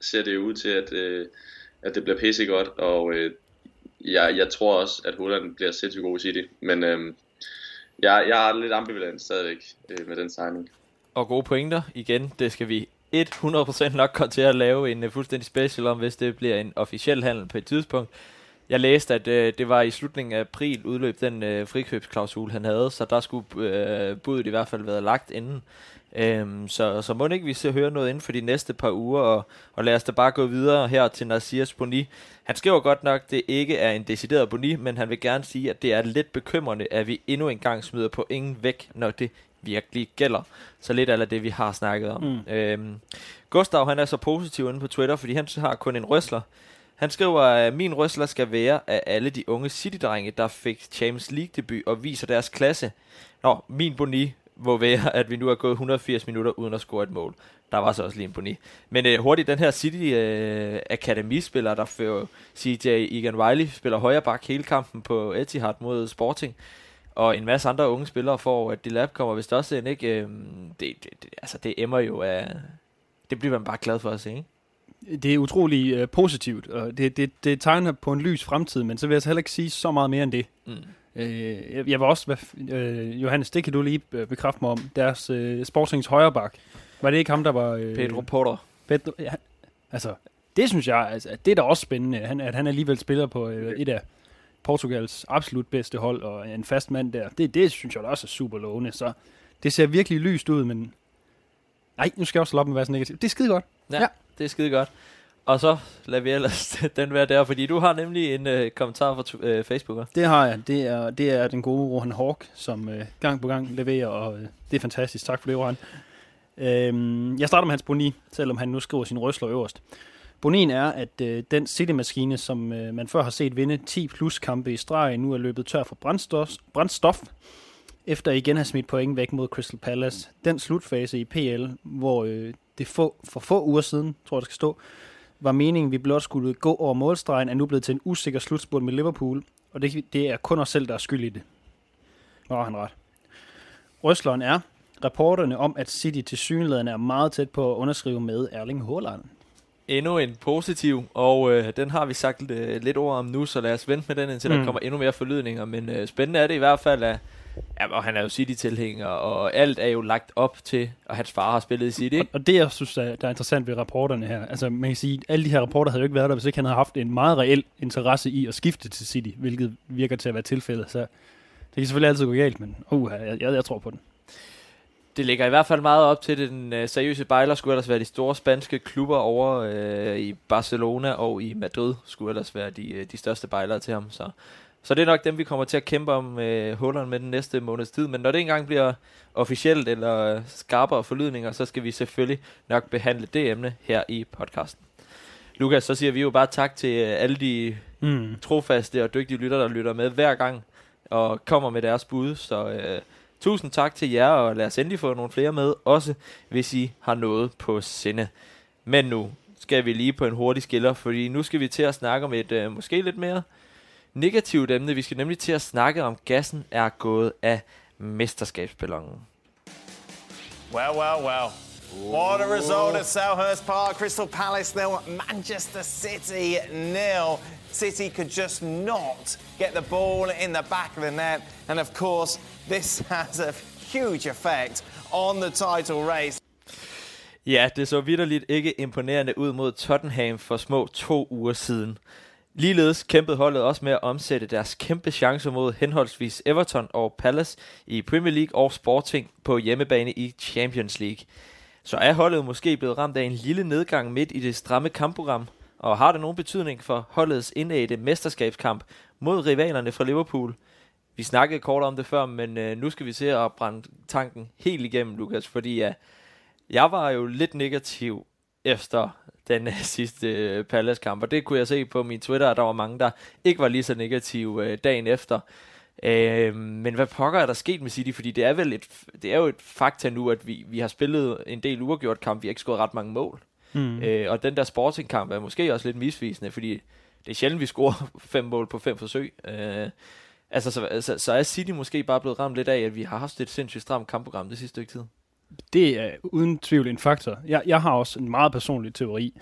[SPEAKER 3] ser det ud til, at, øh, at det bliver pissegodt, og øh, jeg, jeg tror også, at Holland bliver sindssygt god i City. Men øh, jeg, jeg er lidt ambivalent stadigvæk øh, med den signing.
[SPEAKER 1] Og gode pointer igen, det skal vi 100% nok komme til at lave en uh, fuldstændig special om, hvis det bliver en officiel handel på et tidspunkt. Jeg læste, at øh, det var i slutningen af april udløb den øh, frikøbsklausul, han havde, så der skulle øh, budet i hvert fald været lagt inden. Øhm, så, så må ikke vi se høre noget inden for de næste par uger, og, og lad os da bare gå videre her til Nasirs Boni. Han skriver godt nok, at det ikke er en decideret Boni, men han vil gerne sige, at det er lidt bekymrende, at vi endnu engang smider på ingen væk, når det virkelig gælder. Så lidt af det, vi har snakket om. Mm. Øhm, Gustav, han er så positiv inde på Twitter, fordi han har kun en røsler. Han skriver, at min røsler skal være af alle de unge City-drenge, der fik Champions League-debut og viser deres klasse. Nå, min boni må være, at vi nu har gået 180 minutter uden at score et mål. Der var så også lige en boni. Men øh, hurtigt, den her City øh, Akademispiller, der fører CJ Egan Riley, spiller højre bak hele kampen på Etihad mod Sporting. Og en masse andre unge spillere får, at Dilab kommer vist også ind, ikke? Øhm, det, det, det, altså, det emmer jo af... Det bliver man bare glad for at se, ikke?
[SPEAKER 2] Det er utrolig øh, positivt, og det, det, det tegner på en lys fremtid, men så vil jeg så heller ikke sige så meget mere end det.
[SPEAKER 1] Mm.
[SPEAKER 2] Øh, jeg, jeg vil også, øh, Johannes, det kan du lige øh, bekræfte mig om, deres øh, Sportings højre bak. Var det ikke ham, der var... Øh,
[SPEAKER 1] Pedro Porter.
[SPEAKER 2] Pedro ja, altså, det synes jeg, altså, at det er da også spændende, han, at han alligevel spiller på øh, et af Portugals absolut bedste hold, og en fast mand der. Det, det synes jeg også er super lovende, så det ser virkelig lyst ud, men... Nej, nu skal jeg også loppe med at være så negativ. Det er skide godt.
[SPEAKER 1] Ja,
[SPEAKER 2] Ja.
[SPEAKER 1] det er skide godt. Og så lader vi ellers den være der, fordi du har nemlig en øh, kommentar fra tu- øh, Facebooker.
[SPEAKER 2] Det har jeg. Det er, det er den gode Rohan Hawk, som øh, gang på gang leverer, og øh, det er fantastisk. Tak for det, Rohan. Øhm, jeg starter med hans boni, selvom han nu skriver sin røsler øverst. Bonin er, at øh, den City-maskine, som øh, man før har set vinde 10 plus kampe i streg, nu er løbet tør for brændstof, brændstof efter igen har smidt point væk mod Crystal Palace. Den slutfase i PL, hvor øh, det få, for få uger siden, tror jeg, der skal stå, var meningen, vi blot skulle gå over målstregen, er nu blevet til en usikker slutspurt med Liverpool, og det, det er kun os selv, der er skyld i det. Nå, har han ret. Røsleren er rapporterne om, at City til synligheden er meget tæt på at underskrive med Erling Haaland.
[SPEAKER 1] Endnu en positiv, og øh, den har vi sagt øh, lidt ord om nu, så lad os vente med den, indtil mm. Der kommer endnu mere forlydninger. Men øh, spændende er det i hvert fald, at ja, og han er jo City-tilhænger, og alt er jo lagt op til, og hans far har spillet i City,
[SPEAKER 2] Og,
[SPEAKER 1] ikke?
[SPEAKER 2] og det, jeg synes, der er interessant ved rapporterne her, altså man kan sige, at alle de her rapporter havde jo ikke været der, hvis ikke han havde haft en meget reel interesse i at skifte til City, hvilket virker til at være tilfældet. Så det kan selvfølgelig altid gå galt, men uh, jeg, jeg, jeg tror på den.
[SPEAKER 1] Det ligger i hvert fald meget op til det. Den øh, seriøse bejler skulle ellers være de store spanske klubber over øh, i Barcelona og i Madrid skulle ellers være de, øh, de største bejlere til ham. Så, så det er nok dem, vi kommer til at kæmpe om øh, hullerne med den næste måneds tid. Men når det engang bliver officielt eller øh, skarpere forlydninger, så skal vi selvfølgelig nok behandle det emne her i podcasten. Lukas, så siger vi jo bare tak til øh, alle de
[SPEAKER 2] Mm.
[SPEAKER 1] trofaste og dygtige lytter, der lytter med hver gang og kommer med deres bud. Så øh, tusind tak til jer, og lad os endelig få nogle flere med, også hvis I har noget på sinde. Men nu skal vi lige på en hurtig skiller, fordi nu skal vi til at snakke om et øh, måske lidt mere negativt emne. Vi skal nemlig til at snakke om, gassen er gået af mesterskabsballonen.
[SPEAKER 8] Well, well, well. What a result at Selhurst Park. Crystal Palace nil, Manchester City nil. City could just not get the ball in the back of the net. And of course, this has a huge effect on the title race.
[SPEAKER 1] Ja, det så vidderligt ikke imponerende ud mod Tottenham for små to uger siden. Ligeledes kæmpede holdet også med at omsætte deres kæmpe chancer mod henholdsvis Everton og Palace i Premier League og Sporting på hjemmebane i Champions League. Så er holdet måske blevet ramt af en lille nedgang midt i det stramme kampprogram, og har det nogen betydning for holdets indægte mesterskabskamp mod rivalerne fra Liverpool? Vi snakkede kort om det før, men øh, nu skal vi se at brænde tanken helt igennem, Lukas, fordi ja, jeg var jo lidt negativ efter den øh, sidste øh, Palace-kamp, og det kunne jeg se på min Twitter, at der var mange, der ikke var lige så negative øh, dagen efter. Øh, men hvad pokker er der sket med City? Fordi det er vel et, det er jo et fakta nu, at vi, vi har spillet en del uafgjort kamp, vi har ikke skåret ret mange mål. Mm. Øh, og den der Sporting-kamp er måske også lidt misvisende, fordi det er sjældent, vi scorer fem mål på fem forsøg. Øh, altså, så, så, så er City måske bare blevet ramt lidt af, at vi har haft et sindssygt stramt kampprogram det sidste stykke tid.
[SPEAKER 2] Det er uden tvivl en faktor. Jeg, jeg har også en meget personlig teori,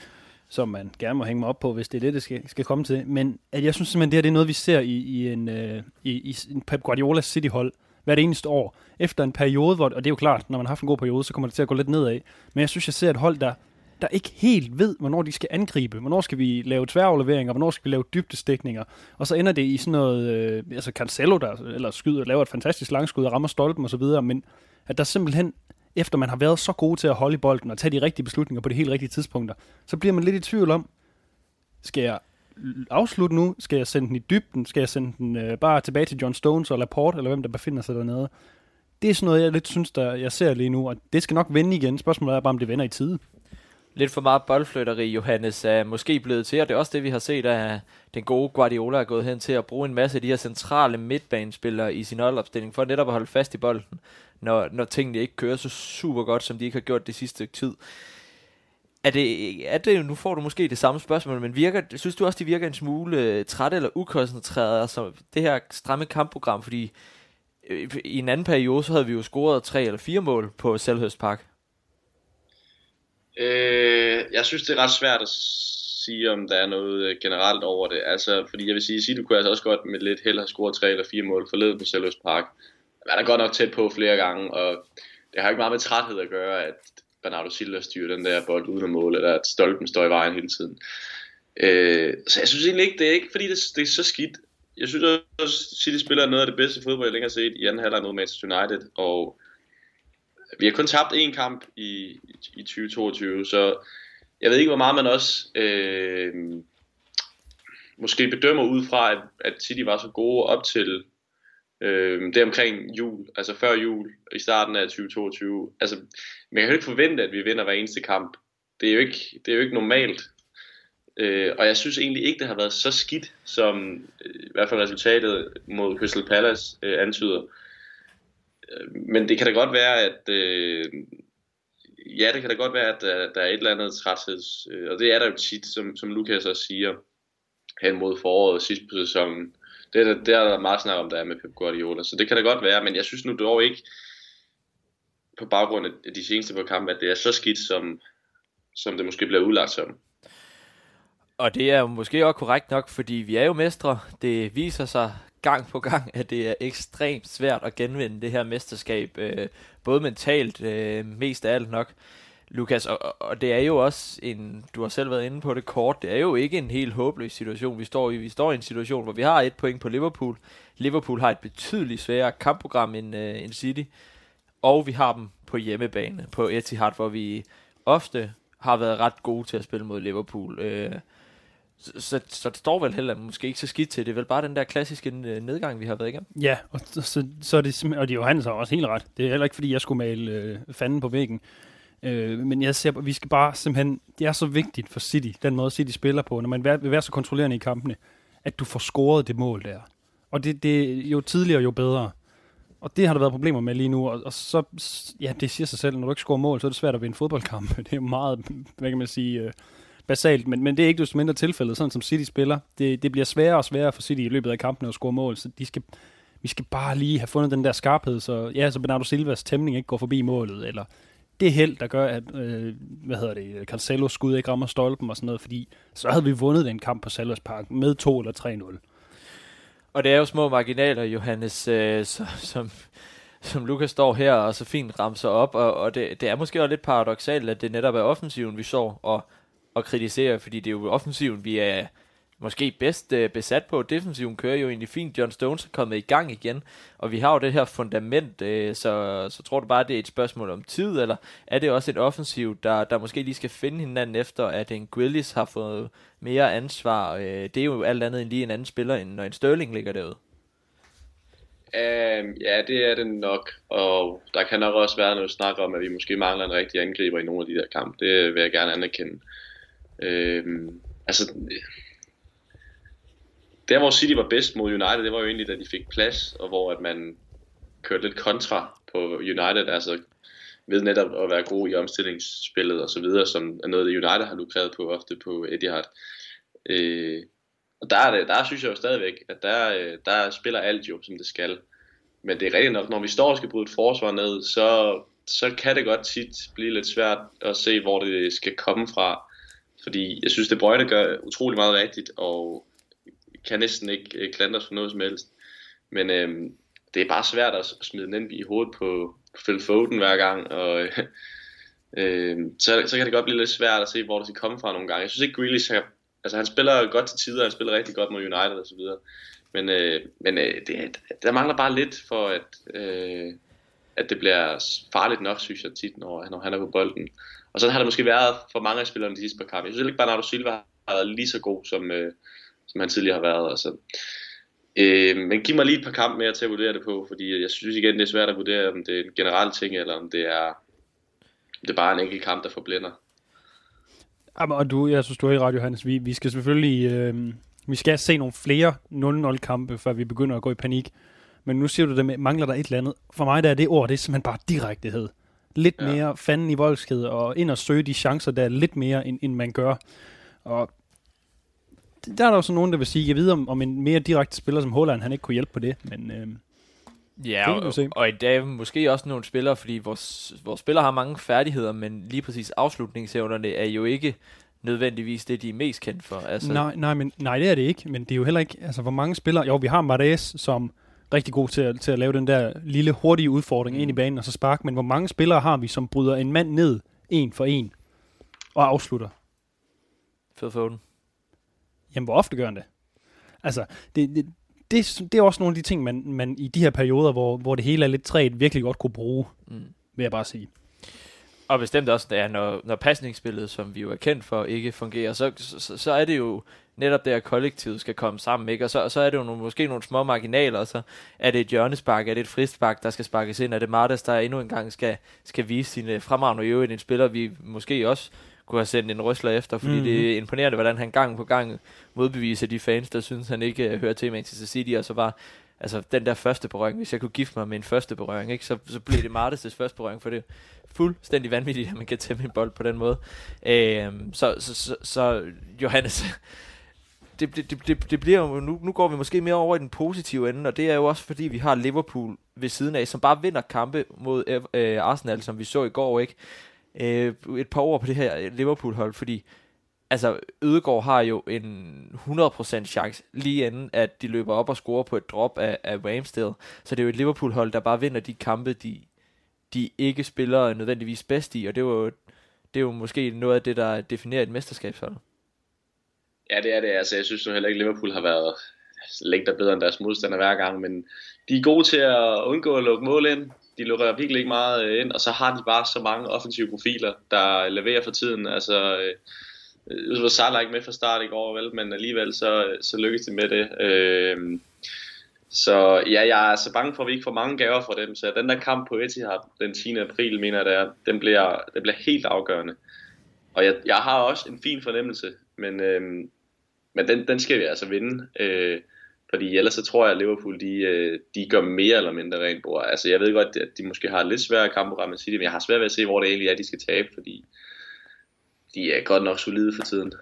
[SPEAKER 2] som man gerne må hænge mig op på, hvis det er det, det skal, skal komme til. Men at jeg synes simpelthen, det her det er noget, vi ser i, i en, øh, i, i en Pep Guardiola City-hold hvert eneste år. Efter en periode, hvor, og det er jo klart, når man har haft en god periode, så kommer det til at gå lidt nedad. Men jeg synes, jeg ser et hold, der, der ikke helt ved, hvornår de skal angribe. Hvornår skal vi lave tværafleveringer, hvornår skal vi lave dybdestikninger. Og så ender det i sådan noget, øh, altså Cancelo, der eller skyder, laver et fantastisk langskud og rammer stolpen osv., men at der simpelthen efter man har været så god til at holde i bolden og tage de rigtige beslutninger på de helt rigtige tidspunkter, så bliver man lidt i tvivl om, skal jeg afslutte nu? Skal jeg sende den i dybden? Skal jeg sende den øh, bare tilbage til John Stones og Laporte, eller hvem der befinder sig dernede? Det er sådan noget, jeg lidt synes, der jeg ser lige nu, og det skal nok vende igen. Spørgsmålet er bare, om det vender i tide.
[SPEAKER 1] Lidt for meget boldflytteri, Johannes, er måske blevet til, og det er også det, vi har set, at den gode Guardiola er gået hen til at bruge en masse af de her centrale midtbanespillere i sin holdopstilling, for netop at holde fast i bolden når, når tingene ikke kører så super godt, som de ikke har gjort det sidste tid. Er det, er det, nu får du måske det samme spørgsmål, men virker, synes du også, de virker en smule øh, træt eller ukoncentreret, altså det her stramme kampprogram, fordi øh, i en anden periode, så havde vi jo scoret tre eller fire mål på Selhurst Park.
[SPEAKER 3] Øh, jeg synes, det er ret svært at sige, om der er noget øh, generelt over det. Altså, fordi jeg vil sige, at du kunne altså også godt med lidt held have scoret tre eller fire mål forleden på Selhurst Park man er godt nok tæt på flere gange, og det har ikke meget med træthed at gøre, at Bernardo Silva styrer den der bold uden at måle, eller at stolpen står i vejen hele tiden. Øh, så jeg synes egentlig ikke, det er ikke fordi det, det er så skidt. Jeg synes også, at City spiller noget af det bedste fodbold, jeg længere set i anden halvleg mod Manchester United, og vi har kun tabt én kamp i, i 2022, så jeg ved ikke, hvor meget man også øh, måske bedømmer ud fra, at, at City var så gode op til Øh, det omkring jul, altså før jul, i starten af 2022. Altså, man kan jo ikke forvente, at vi vinder hver eneste kamp. Det er jo ikke, det er jo ikke normalt. Øh, og jeg synes egentlig ikke, det har været så skidt, som øh, i hvert fald resultatet mod Crystal Palace øh, antyder. Øh, Øh, men det kan da godt være, at... Øh, ja, det kan da godt være, at der, der er et eller andet trætheds... Øh, og det er der jo tit, som, som Lukas også siger, hen mod foråret sidst på sæsonen det, er, det er der meget snak om, der er med Pep Guardiola. Så det kan da godt være, men jeg synes nu dog ikke, på baggrund af de seneste på kampe, at det er så skidt, som, som det måske bliver udlagt som.
[SPEAKER 1] Og det er jo måske også korrekt nok, fordi vi er jo mestre. Det viser sig gang på gang, at det er ekstremt svært at genvinde det her mesterskab, øh, både mentalt, øh, mest af alt nok. Lukas, og, og det er jo også en, du har selv været inde på det kort, det er jo ikke en helt håbløs situation, vi står i. Vi står i en situation, hvor vi har et point på Liverpool. Liverpool har et betydeligt sværere kampprogram end, øh, end City, og vi har dem på hjemmebane, på Etihad, hvor vi ofte har været ret gode til at spille mod Liverpool. Øh, så, så, så det står vel heller måske ikke så skidt til. Det er vel bare den der klassiske øh, nedgang, vi har været igennem.
[SPEAKER 2] Ja, og så, så er det og det Johannes har også helt ret. Det er heller ikke, fordi jeg skulle male øh, fanden på væggen. Øh, men jeg ser, vi skal bare simpelthen, det er så vigtigt for City, den måde City spiller på, når man vil være så kontrollerende i kampene, at du får scoret det mål der. Og det, det jo tidligere, jo bedre. Og det har der været problemer med lige nu, og, og så, ja, det siger sig selv, når du ikke scorer mål, så er det svært at vinde fodboldkampe. Det er jo meget, hvad kan man sige, øh, basalt, men, men det er ikke desto mindre tilfældet, sådan som City spiller. Det, det bliver sværere og sværere for City i løbet af kampen at score mål, så de skal, vi skal bare lige have fundet den der skarphed, så, ja, så Bernardo Silvas tæmning ikke går forbi målet, eller det held, der gør, at øh, hvad hedder det, Cancelo skud ikke rammer stolpen og sådan noget, fordi så havde vi vundet den kamp på Salvers Park med 2 eller 3-0.
[SPEAKER 1] Og det er jo små marginaler, Johannes, øh, så, som, som Lukas står her og så fint ramser op, og, og det, det er måske også lidt paradoxalt, at det netop er offensiven, vi så og, at kritiserer, fordi det er jo offensiven, vi er måske bedst øh, besat på. Defensiven kører jo egentlig fint. John Stones er kommet i gang igen, og vi har jo det her fundament, øh, så, så tror du bare, det er et spørgsmål om tid, eller er det også et offensiv, der, der måske lige skal finde hinanden efter, at en Grillis har fået mere ansvar? Øh, det er jo alt andet end lige en anden spiller, end når en Sterling ligger derude.
[SPEAKER 3] Um, ja, det er det nok, og der kan nok også være noget snak om, at vi måske mangler en rigtig angriber i nogle af de der kampe. Det vil jeg gerne anerkende. Øh, altså, der hvor City var bedst mod United, det var jo egentlig, da de fik plads, og hvor at man kørte lidt kontra på United, altså ved netop at være god i omstillingsspillet og så videre, som er noget, det United har lukreret på ofte på Etihad. Øh, og der, er det, der synes jeg jo stadigvæk, at der, øh, der spiller alt jo, som det skal. Men det er rigtigt nok, når vi står og skal bryde et forsvar ned, så, så kan det godt tit blive lidt svært at se, hvor det skal komme fra. Fordi jeg synes, det Brøgne gør utrolig meget rigtigt, og kan næsten ikke øh, klandres for noget som helst. Men øh, det er bare svært at smide den ind i hovedet på, Phil Foden hver gang, og øh, øh, så, så kan det godt blive lidt svært at se, hvor det skal komme fra nogle gange. Jeg synes ikke, Grealish har, altså han spiller godt til tider, han spiller rigtig godt mod United og så videre. Men, øh, men øh, det, der mangler bare lidt for, at, øh, at det bliver farligt nok, synes jeg tit, når, når han er på bolden. Og sådan har det måske været for mange af spillerne de sidste par kampe. Jeg synes ikke, Bernardo Silva har været lige så god, som, øh, som han tidligere har været. Altså, øh, men giv mig lige et par kampe mere til at vurdere det på, fordi jeg synes igen, det er svært at vurdere, om det er en generel ting, eller om det er, det er bare en enkelt kamp, der forblænder.
[SPEAKER 2] Jamen, og du, jeg synes, du er i Radio, Hans. Vi, vi skal selvfølgelig øh, vi skal se nogle flere 0-0 kampe, før vi begynder at gå i panik. Men nu siger du, det mangler der et eller andet. For mig der er det ord, det er simpelthen bare direktehed. Lidt ja. mere fanden i voldsked, og ind og søge de chancer, der er lidt mere, end, end man gør. Og der er der jo så nogen, der vil sige, jeg ved om, om en mere direkte spiller som Holland, han ikke kunne hjælpe på det, men... Øh,
[SPEAKER 1] Ja, og, og i dag måske også nogle spillere, fordi vores, vores spillere har mange færdigheder, men lige præcis afslutningsevnerne er jo ikke nødvendigvis det, de er mest kendt for.
[SPEAKER 2] Altså. Nej, nej, men, nej, det er det ikke, men det er jo heller ikke, altså hvor mange spillere, jo, vi har Marais, som rigtig god til at, til at lave den der lille hurtige udfordring mm. ind i banen og så sparke, men hvor mange spillere har vi, som bryder en mand ned, en for en, og afslutter?
[SPEAKER 1] Phil Foden.
[SPEAKER 2] Jamen, hvor ofte gør han det? Altså, det, det, det, det er også nogle af de ting, man, man i de her perioder, hvor, hvor det hele er lidt træt, virkelig godt kunne bruge, mm. vil jeg bare sige.
[SPEAKER 1] Og bestemt også, ja, når, når pasningsspillet, som vi jo er kendt for, ikke fungerer, så, så, så er det jo netop det, at kollektivet skal komme sammen, ikke? Og så, så er det jo nogle, måske nogle små marginaler, og så er det et hjørnespark, er det et frispark, der skal sparkes ind, er det Martas, der endnu en gang skal, skal vise sine fremragende i øvrigt en spiller, vi måske også kunne have sendt en røsler efter, fordi mm-hmm. det er imponerende, hvordan han gang på gang modbeviser de fans, der synes, han ikke uh, hører til Manchester City, og så var altså den der første berøring, hvis jeg kunne gifte mig med en første berøring, ikke, så, så blev det Martes' første berøring, for det er fuldstændig vanvittigt, at man kan tæmme en bold på den måde. Uh, så, så, så, så Johannes, det, det, det, det bliver jo, nu, nu går vi måske mere over i den positive ende, og det er jo også fordi, vi har Liverpool ved siden af, som bare vinder kampe mod øh, øh Arsenal, som vi så i går, ikke? øh, et par ord på det her Liverpool-hold, fordi altså Ødegaard har jo en 100% chance lige inden, at de løber op og scorer på et drop af, af Ramsdale. Så det er jo et Liverpool-hold, der bare vinder de kampe, de, de ikke spiller nødvendigvis bedst i, og det er jo, det er jo måske noget af det, der definerer et mesterskabshold.
[SPEAKER 3] Ja, det er det. Altså, jeg synes nu heller ikke, Liverpool har været længder bedre end deres modstander hver gang, men de er gode til at undgå at lukke mål ind de lukker virkelig ikke meget øh, ind, og så har de bare så mange offensive profiler, der leverer for tiden. Altså, øh, øh var Salah ikke med fra start i går, vel, men alligevel så, så lykkedes de med det. Øh, så ja, jeg er så bange for, at vi ikke får mange gaver fra dem, så den der kamp på Etihad den 10. april, mener jeg det er, den bliver, den bliver helt afgørende. Og jeg, jeg har også en fin fornemmelse, men, øh, men den, den skal vi altså vinde. Øh, fordi ellers så tror jeg, at Liverpool de, øh, de gør mere eller mindre rent bord. Altså jeg ved godt, at de måske har lidt svære kampe end City, men jeg har svært ved at se, hvor det egentlig er, de skal tabe, fordi de er godt nok solide for tiden.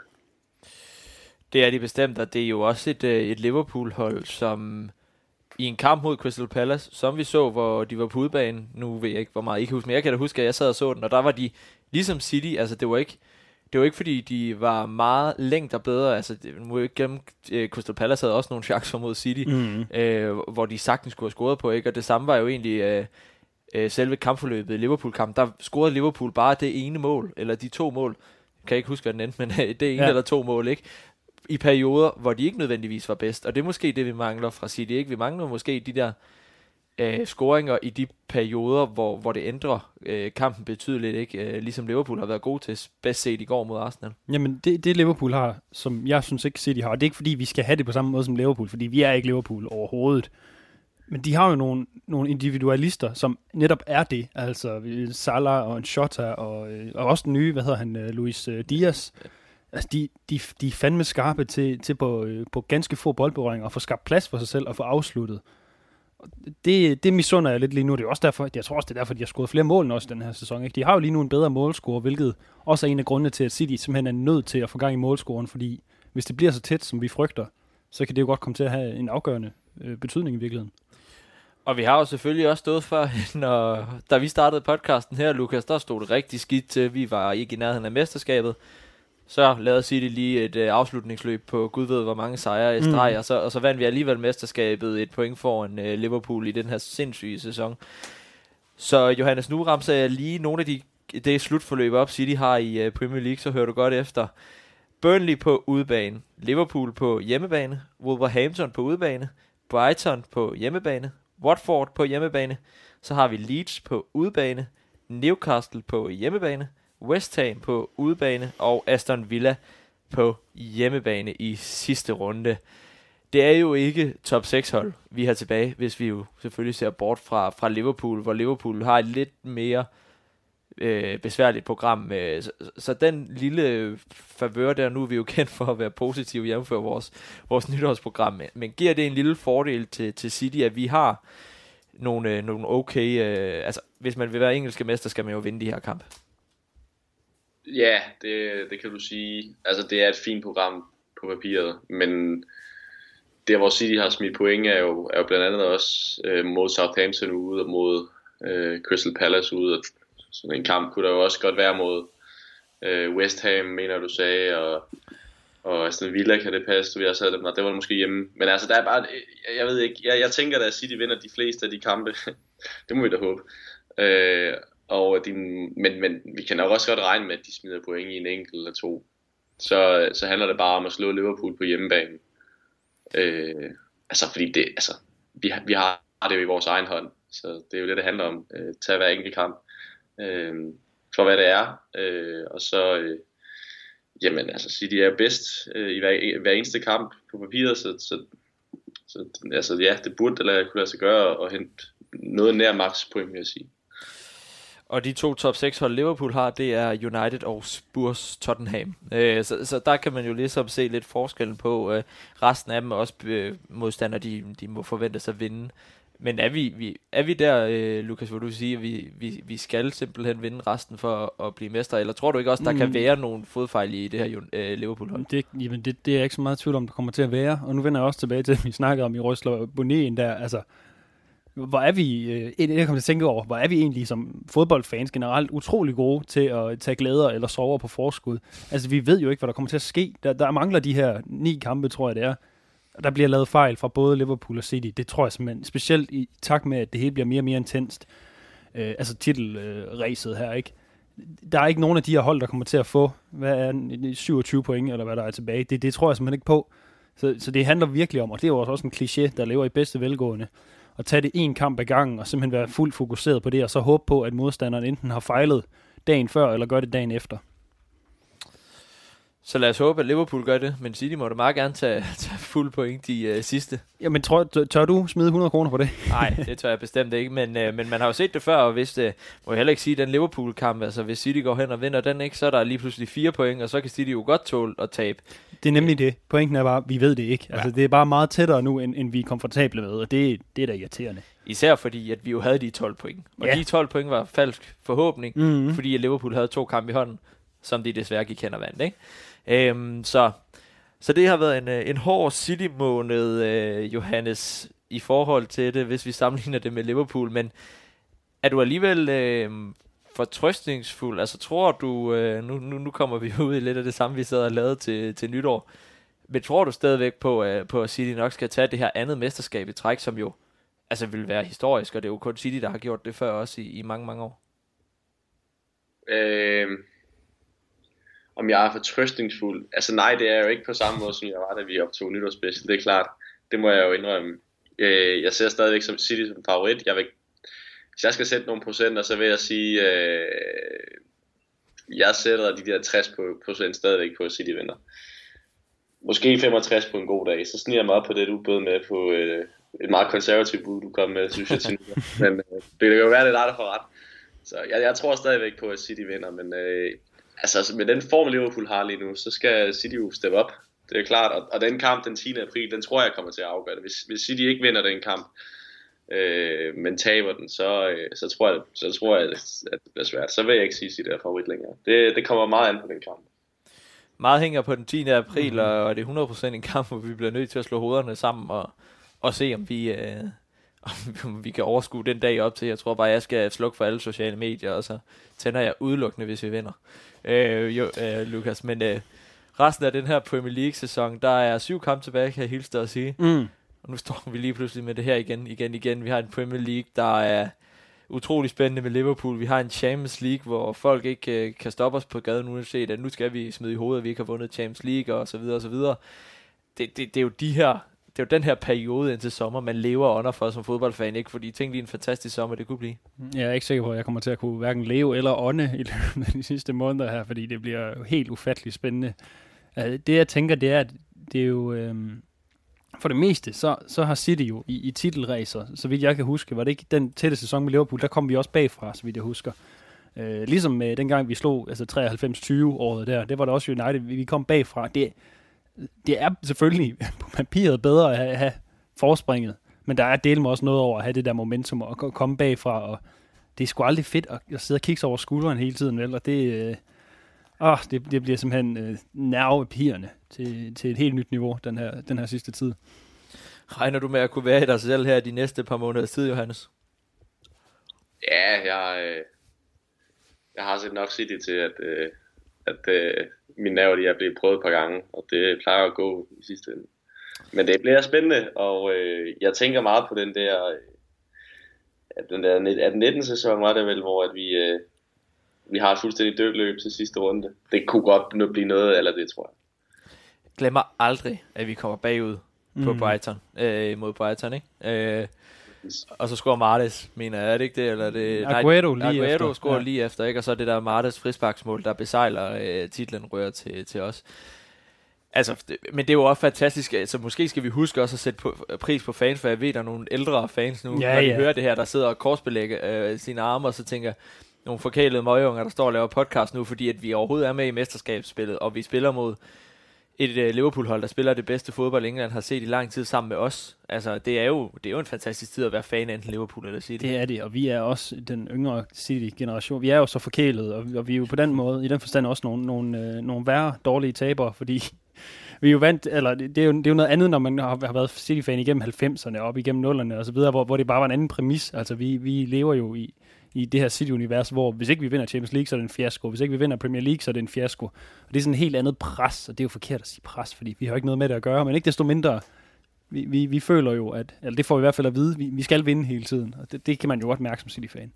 [SPEAKER 1] Det er de bestemt, og det er jo også et, øh, et Liverpool-hold, som i en kamp mod Crystal Palace, som vi så, hvor de var på udbanen, Nu ved jeg ikke, hvor meget I kan huske, men jeg kan da huske, at jeg sad og så den, og der var de ligesom City, altså det var ikke, det var ikke fordi, de var meget længder bedre. Altså, nu må jeg ikke glemme, øh, Crystal Palace havde også nogle chancer mod City,
[SPEAKER 2] Mm.
[SPEAKER 1] øh, hvor de sagtens skulle have scoret på, ikke? Og det samme var jo egentlig øh, øh, selve kampforløbet i Liverpool-kampen. Der scorede Liverpool bare det ene mål, eller de to mål. Jeg kan ikke huske, hvad den endte, men øh, det ene
[SPEAKER 2] ja.
[SPEAKER 1] eller to mål, ikke? I perioder, hvor de ikke nødvendigvis var bedst. Og det er måske det, vi mangler fra City, ikke? Vi mangler måske de der øh, scoringer i de perioder, hvor, hvor det ændrer øh, kampen betydeligt, ikke? Øh, ligesom Liverpool har været god til, bedst set i går mod Arsenal.
[SPEAKER 2] Jamen, det, det Liverpool har, som jeg synes ikke City har, og det er ikke fordi, vi skal have det på samme måde som Liverpool, fordi vi er ikke Liverpool overhovedet. Men de har jo nogle, nogle individualister, som netop er det. Altså Salah og en Shota, og, øh, og også den nye, hvad hedder han, øh, Luis øh, Diaz. Altså, de, de, de er fandme skarpe til, til på, på ganske få boldberøringer og få skabt plads for sig selv og få afsluttet. Det, det misunder jeg lidt lige nu. Det er også derfor, jeg tror også, det er derfor, de har scoret flere mål end også den her sæson. Ikke? De har jo lige nu en bedre målscore, hvilket også er en af grundene til, at City simpelthen er nødt til at få gang i målscoren, fordi hvis det bliver så tæt, som vi frygter, så kan det jo godt komme til at have en afgørende øh, betydning i virkeligheden.
[SPEAKER 1] Og vi har jo selvfølgelig også stået for, når, da vi startede podcasten her, Lukas, der stod det rigtig skidt til. Vi var ikke i nærheden af mesterskabet. Så lavede City lige et øh, afslutningsløb på gud ved hvor mange sejre i streg, mm. og, så, og så vandt vi alligevel mesterskabet et point foran øh, Liverpool i den her sindssyge sæson. Så Johannes, nu ramser lige nogle af de det slutforløb op, City har i øh, Premier League, så hører du godt efter. Burnley på udebane, Liverpool på hjemmebane, Wolverhampton på udebane, Brighton på hjemmebane, Watford på hjemmebane, så har vi Leeds på udebane, Newcastle på hjemmebane, West Ham på udebane og Aston Villa på hjemmebane i sidste runde. Det er jo ikke top 6 hold, vi har tilbage, hvis vi jo selvfølgelig ser bort fra, fra Liverpool, hvor Liverpool har et lidt mere øh, besværligt program. Øh, så, så den lille favør der, nu er vi jo kendt for at være positive hjemmefører vores, vores nytårsprogram, men, men giver det en lille fordel til, til City, at vi har nogle, øh, nogle okay... Øh, altså, hvis man vil være engelske mester, skal man jo vinde de her kampe.
[SPEAKER 3] Ja, det, det kan du sige. Altså, det er et fint program på papiret, men der, hvor City har smidt point, er jo, er jo blandt andet også øh, mod Southampton ude og mod øh, Crystal Palace ude. Og sådan en kamp kunne der jo også godt være mod øh, West Ham, mener du sagde, og, og Aston Villa kan det passe, du har sat dem, og det var måske hjemme. Men altså, der er bare, jeg, jeg ved ikke, jeg, jeg tænker da, at City vinder de fleste af de kampe. det må vi da håbe. Øh, og de, men, men vi kan nok også godt regne med, at de smider point i en enkelt eller to. Så, så handler det bare om at slå Liverpool på hjemmebane. Øh, altså, fordi det, altså, vi, vi har det jo i vores egen hånd. Så det er jo det, det handler om. Øh, tage hver enkelt kamp. Øh, for hvad det er. Øh, og så, øh, jamen altså, City er bedst øh, i hver, hver eneste kamp på papiret, så, så, så altså, ja, det burde lade, kunne lade sig gøre at hente noget nær max point, vil jeg sige.
[SPEAKER 1] Og de to top 6 hold Liverpool har, det er United og Spurs Tottenham. Øh, så, så der kan man jo ligesom se lidt forskellen på. Øh, resten af dem også øh, modstandere, de, de må forventes at vinde. Men er vi, vi, er vi der, øh, Lukas, hvor du siger, at vi, vi, vi skal simpelthen vinde resten for at, at blive mestre? Eller tror du ikke også, der mm. kan være nogle fodfejl i det her øh, Liverpool-hold?
[SPEAKER 2] Det, jamen det, det er jeg ikke så meget tvivl om, der kommer til at være. Og nu vender jeg også tilbage til, at vi snakkede om i Røsler Bonén der. Altså, hvor er vi, øh, det jeg kommer til at tænke over, hvor er vi egentlig som fodboldfans generelt utrolig gode til at tage glæder eller sove på forskud. Altså vi ved jo ikke, hvad der kommer til at ske. Der, der mangler de her ni kampe, tror jeg det er. Og Der bliver lavet fejl fra både Liverpool og City. Det tror jeg simpelthen, specielt i takt med, at det hele bliver mere og mere intenst. Øh, altså titelræset øh, her, ikke? Der er ikke nogen af de her hold, der kommer til at få, hvad er 27 point, eller hvad der er tilbage. Det, det tror jeg simpelthen ikke på. Så, så det handler virkelig om, og det er jo også en kliché, der lever i bedste velgående, at tage det en kamp ad gangen, og simpelthen være fuldt fokuseret på det, og så håbe på, at modstanderen enten har fejlet dagen før, eller gør det dagen efter.
[SPEAKER 1] Så lad os håbe, at Liverpool gør det, men City må da meget gerne tage, tage fuld point de øh, sidste.
[SPEAKER 2] Jamen, tror, tør, tør du smide 100 kroner på det?
[SPEAKER 1] Nej, det tør jeg bestemt ikke, men, øh, men man har jo set det før, og hvis det, må jeg heller ikke sige, den Liverpool-kamp, altså hvis City går hen og vinder den, ikke, så er der lige pludselig fire point, og så kan City jo godt tåle at tabe.
[SPEAKER 2] Det er nemlig det. Pointen er bare, vi ved det ikke. Altså, det er bare meget tættere nu, end, end vi er komfortable med, og det, det er da irriterende.
[SPEAKER 1] Især fordi, at vi jo havde de 12 point. Og
[SPEAKER 2] Ja.
[SPEAKER 1] de 12 point var falsk forhåbning,
[SPEAKER 2] Mhm.
[SPEAKER 1] fordi at Liverpool havde to kampe i hånden, som de desværre gik hen og vandt. Ikke? Øhm, så, så det har været en, øh, en hård City-måned, øh, Johannes. i forhold til det, hvis vi sammenligner det med Liverpool, men er du alligevel øh, fortrøstningsfuld? Altså tror du, øh, nu, nu, nu kommer vi ud i lidt af det samme, vi sad og lavede til, til nytår, men tror du stadigvæk på, øh, på at City nok skal tage det her andet mesterskab i træk, som jo altså vil være historisk, og det er jo kun City, der har gjort det før også i, i mange, mange år?
[SPEAKER 3] Øh, om jeg er fortrøstningsfuld? Altså nej, det er jo ikke på samme måde, som jeg var, da vi optog nytårsspecial. Det er klart. Det må jeg jo indrømme. Øh, jeg ser stadigvæk som City som favorit. Jeg vil, hvis jeg skal sætte nogle procenter, så vil jeg sige, øh, jeg sætter de der 60 procent stadigvæk på, at City vinder. Måske 65 på en god dag. Så sniger jeg mig op på det, du bød med på øh, et meget konservativt bud, du kom med, synes jeg til Men øh, det kan jo være, det er dig, der får ret. Så jeg, jeg tror stadigvæk på, at City vinder, men øh, altså, med den form, Liverpool har lige nu, så skal City jo steppe op. Det er klart, og, og den kamp den 10. april, den tror jeg kommer til at afgøre det. Hvis, hvis City ikke vinder den kamp, øh, men taber den, så, øh, så, tror jeg, så tror jeg, at det bliver svært. Så vil jeg ikke sige City er favorit længere. Det, det kommer meget an på den kamp.
[SPEAKER 1] Meget hænger på den 10. april, mm-hmm. og det er 100% en kamp, hvor vi bliver nødt til at slå hovederne sammen og, og se, om vi, øh, om vi kan overskue den dag op til. Jeg tror bare, jeg skal slukke for alle sociale medier, og så tænder jeg udelukkende, hvis vi vinder. Øh, jo, øh, Lukas, men øh, resten af den her Premier League-sæson, der er syv kampe tilbage, kan jeg hilse at sige.
[SPEAKER 2] Mm.
[SPEAKER 1] Og nu står vi lige pludselig med det her igen, igen, igen. Vi har en Premier League, der er utrolig spændende med Liverpool. Vi har en Champions League, hvor folk ikke øh, kan stoppe os på gaden, uanset at nu skal vi smide i hovedet, at vi ikke har vundet Champions League, og så videre, og så videre. Det, det, det er jo de her det er jo den her periode indtil sommer, man lever under for som fodboldfan, ikke? Fordi tænk lige en fantastisk sommer, det kunne blive. Mm.
[SPEAKER 2] Jeg er ikke sikker på, at jeg kommer til at kunne hverken leve eller ånde i løbet af de sidste måneder her, fordi det bliver helt ufatteligt spændende. Altså, det jeg tænker, det er, at det er jo... Øhm, for det meste, så, så har City jo i, i titelræser, så vidt jeg kan huske, var det ikke den tætte sæson med Liverpool, der kom vi også bagfra, så vidt jeg husker. Øh, ligesom øh, dengang vi slog altså 93-20 året der, det var der også United, vi kom bagfra. Det, det er selvfølgelig på papiret bedre at have, have forspringet, men der er del med også noget over at have det der momentum og komme bagfra, og det er sgu aldrig fedt at, at sidde og kigge over skulderen hele tiden, vel? og det, øh, åh, det, det bliver simpelthen øh, nervepirrende til, til et helt nyt niveau, den her, den her sidste tid.
[SPEAKER 1] Regner du med at kunne være i dig selv her de næste par måneder tid, Johannes?
[SPEAKER 3] Ja, jeg, øh, jeg har set nok City til, at, øh, at øh, mine nerver de er blevet prøvet et par gange, og det plejer at gå i sidste ende. Men det bliver spændende, og øh, jeg tænker meget på den der, øh, at den der at 19. sæson var det vel, hvor at vi, øh, vi har et fuldstændig dødt løb til sidste runde. Det kunne godt blive noget eller det, tror jeg.
[SPEAKER 1] Glemmer aldrig, at vi kommer bagud mm. på Brighton, øh, mod Brighton, ikke? Øh, og så scorer Martes, mener jeg, er det ikke det? Eller er det
[SPEAKER 2] Aguero lige
[SPEAKER 1] Aguero
[SPEAKER 2] efter.
[SPEAKER 1] scorer ja. lige efter, ikke? Og så er det der Martes frisparksmål, der besejler øh, titlen, rører til, til os. Altså, det, men det er jo også fantastisk. Altså, måske skal vi huske også at sætte på, pris på fans, for jeg ved, der er nogle ældre fans nu, ja, når de ja. hører det her, der sidder og korsbelægger øh, sine arme, og så tænker, nogle forkælede møgeunger, der står og laver podcast nu, fordi at vi overhovedet er med i mesterskabsspillet, og vi spiller mod et uh, Liverpool-hold, der spiller det bedste fodbold, England har set i lang tid sammen med os. Altså, det er jo, det er jo en fantastisk tid at være fan af enten Liverpool eller City.
[SPEAKER 2] Det er det, og vi er også den yngre City-generation. Vi er jo så forkælet, og, og vi er jo på den måde, i den forstand også nogle, nogle, øh, nogle værre dårlige tabere, fordi vi er jo vant, eller det, det, er jo, det er jo noget andet, når man har, har været City-fan igennem 90'erne, op igennem 0'erne og så videre, hvor, hvor det bare var en anden præmis. Altså, vi, vi lever jo i, i det her City-univers, hvor hvis ikke vi vinder Champions League, så er det en fiasko. Hvis ikke vi vinder Premier League, så er det en fiasko. Og det er sådan et helt andet pres, og det er jo forkert at sige pres, fordi vi har ikke noget med det at gøre, men ikke desto mindre, vi, vi, vi føler jo, at, eller det får vi i hvert fald at vide, vi, vi skal vinde hele tiden, og det, det kan man jo godt mærke som City-fan.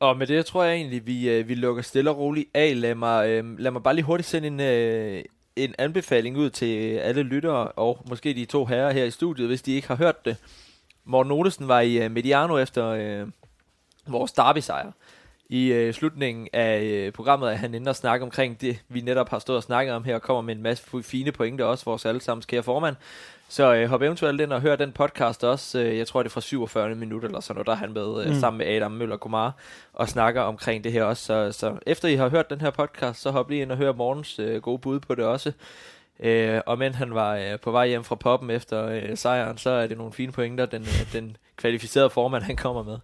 [SPEAKER 1] Og med det tror jeg egentlig, vi, øh, vi lukker stille og roligt af. Lad mig, øh, lad mig bare lige hurtigt sende en, øh, en anbefaling ud til alle lyttere, og måske de to herrer her i studiet, hvis de ikke har hørt det. Morten Olesen var i øh, Mediano efter øh, vores derby-sejr. I øh, slutningen af øh, programmet er han inde og snakke omkring det, vi netop har stået og snakket om her, og kommer med en masse fine pointer også, vores allesammens kære formand. Så øh, hop eventuelt ind og hør den podcast også. Øh, jeg tror, det er fra 47 minutter eller sådan noget, der er han med øh, mm. sammen med Adam Møller Kumar og snakker omkring det her også. Så, så efter I har hørt den her podcast, så hop lige ind og hør morgens øh, gode bud på det også. Øh, og men han var øh, på vej hjem fra poppen efter øh, sejren, så er det nogle fine pointer, den, øh, den kvalificerede formand han kommer med.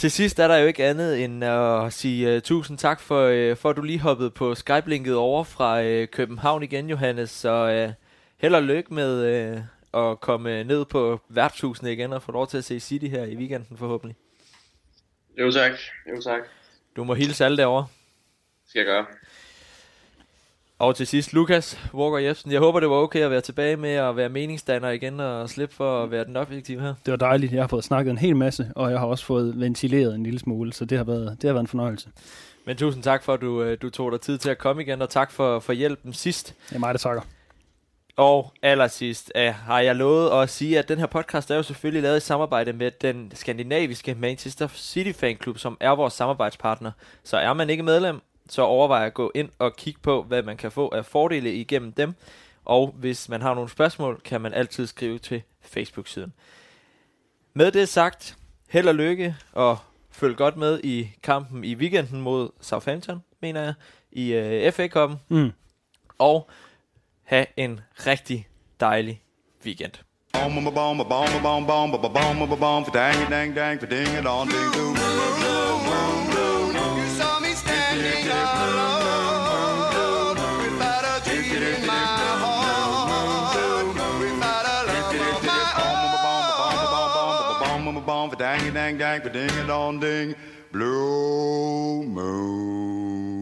[SPEAKER 1] Til sidst er der jo ikke andet end at sige uh, tusind tak for, uh, for at du lige hoppede på Skype-linket over fra uh, København igen, Johannes. Så uh, held og lykke med uh, at komme ned på værtshusene igen og få lov til at se City her i weekenden forhåbentlig.
[SPEAKER 3] Jo tak, jo tak.
[SPEAKER 1] Du må hilse alle derovre.
[SPEAKER 3] Skal jeg gøre.
[SPEAKER 1] Og til sidst, Lukas Walker Jebsen. Jeg håber, det var okay at være tilbage med at være meningsdanner igen og slippe for at være den objektive her.
[SPEAKER 2] Det var dejligt. Jeg har fået snakket en hel masse, og jeg har også fået ventileret en lille smule, så det har været, det har været en fornøjelse.
[SPEAKER 1] Men tusind tak for, at du, øh, du tog dig tid til at komme igen, og tak for, for hjælpen sidst.
[SPEAKER 2] Det er mig, der takker.
[SPEAKER 1] Og allersidst uh, har jeg lovet at sige, at den her podcast er jo selvfølgelig lavet i samarbejde med den skandinaviske Manchester City Fanklub, som er vores samarbejdspartner. Så er man ikke medlem, så overvej at gå ind og kigge på, hvad man kan få af fordele igennem dem. Og hvis man har nogle spørgsmål, kan man altid skrive til Facebook-siden. Med det sagt, held og lykke, og følg godt med i kampen i weekenden mod Southampton, mener jeg, i uh, FA-koppen.
[SPEAKER 2] Mm.
[SPEAKER 1] Og have en rigtig dejlig weekend.
[SPEAKER 9] Boom, boom, boom, boom, boom, boom, boom, boom, boom, boom, boom, for dang, dang, dang, for ding it on, ding, doom. You dang dang dang, ding a dong ding, blue moon.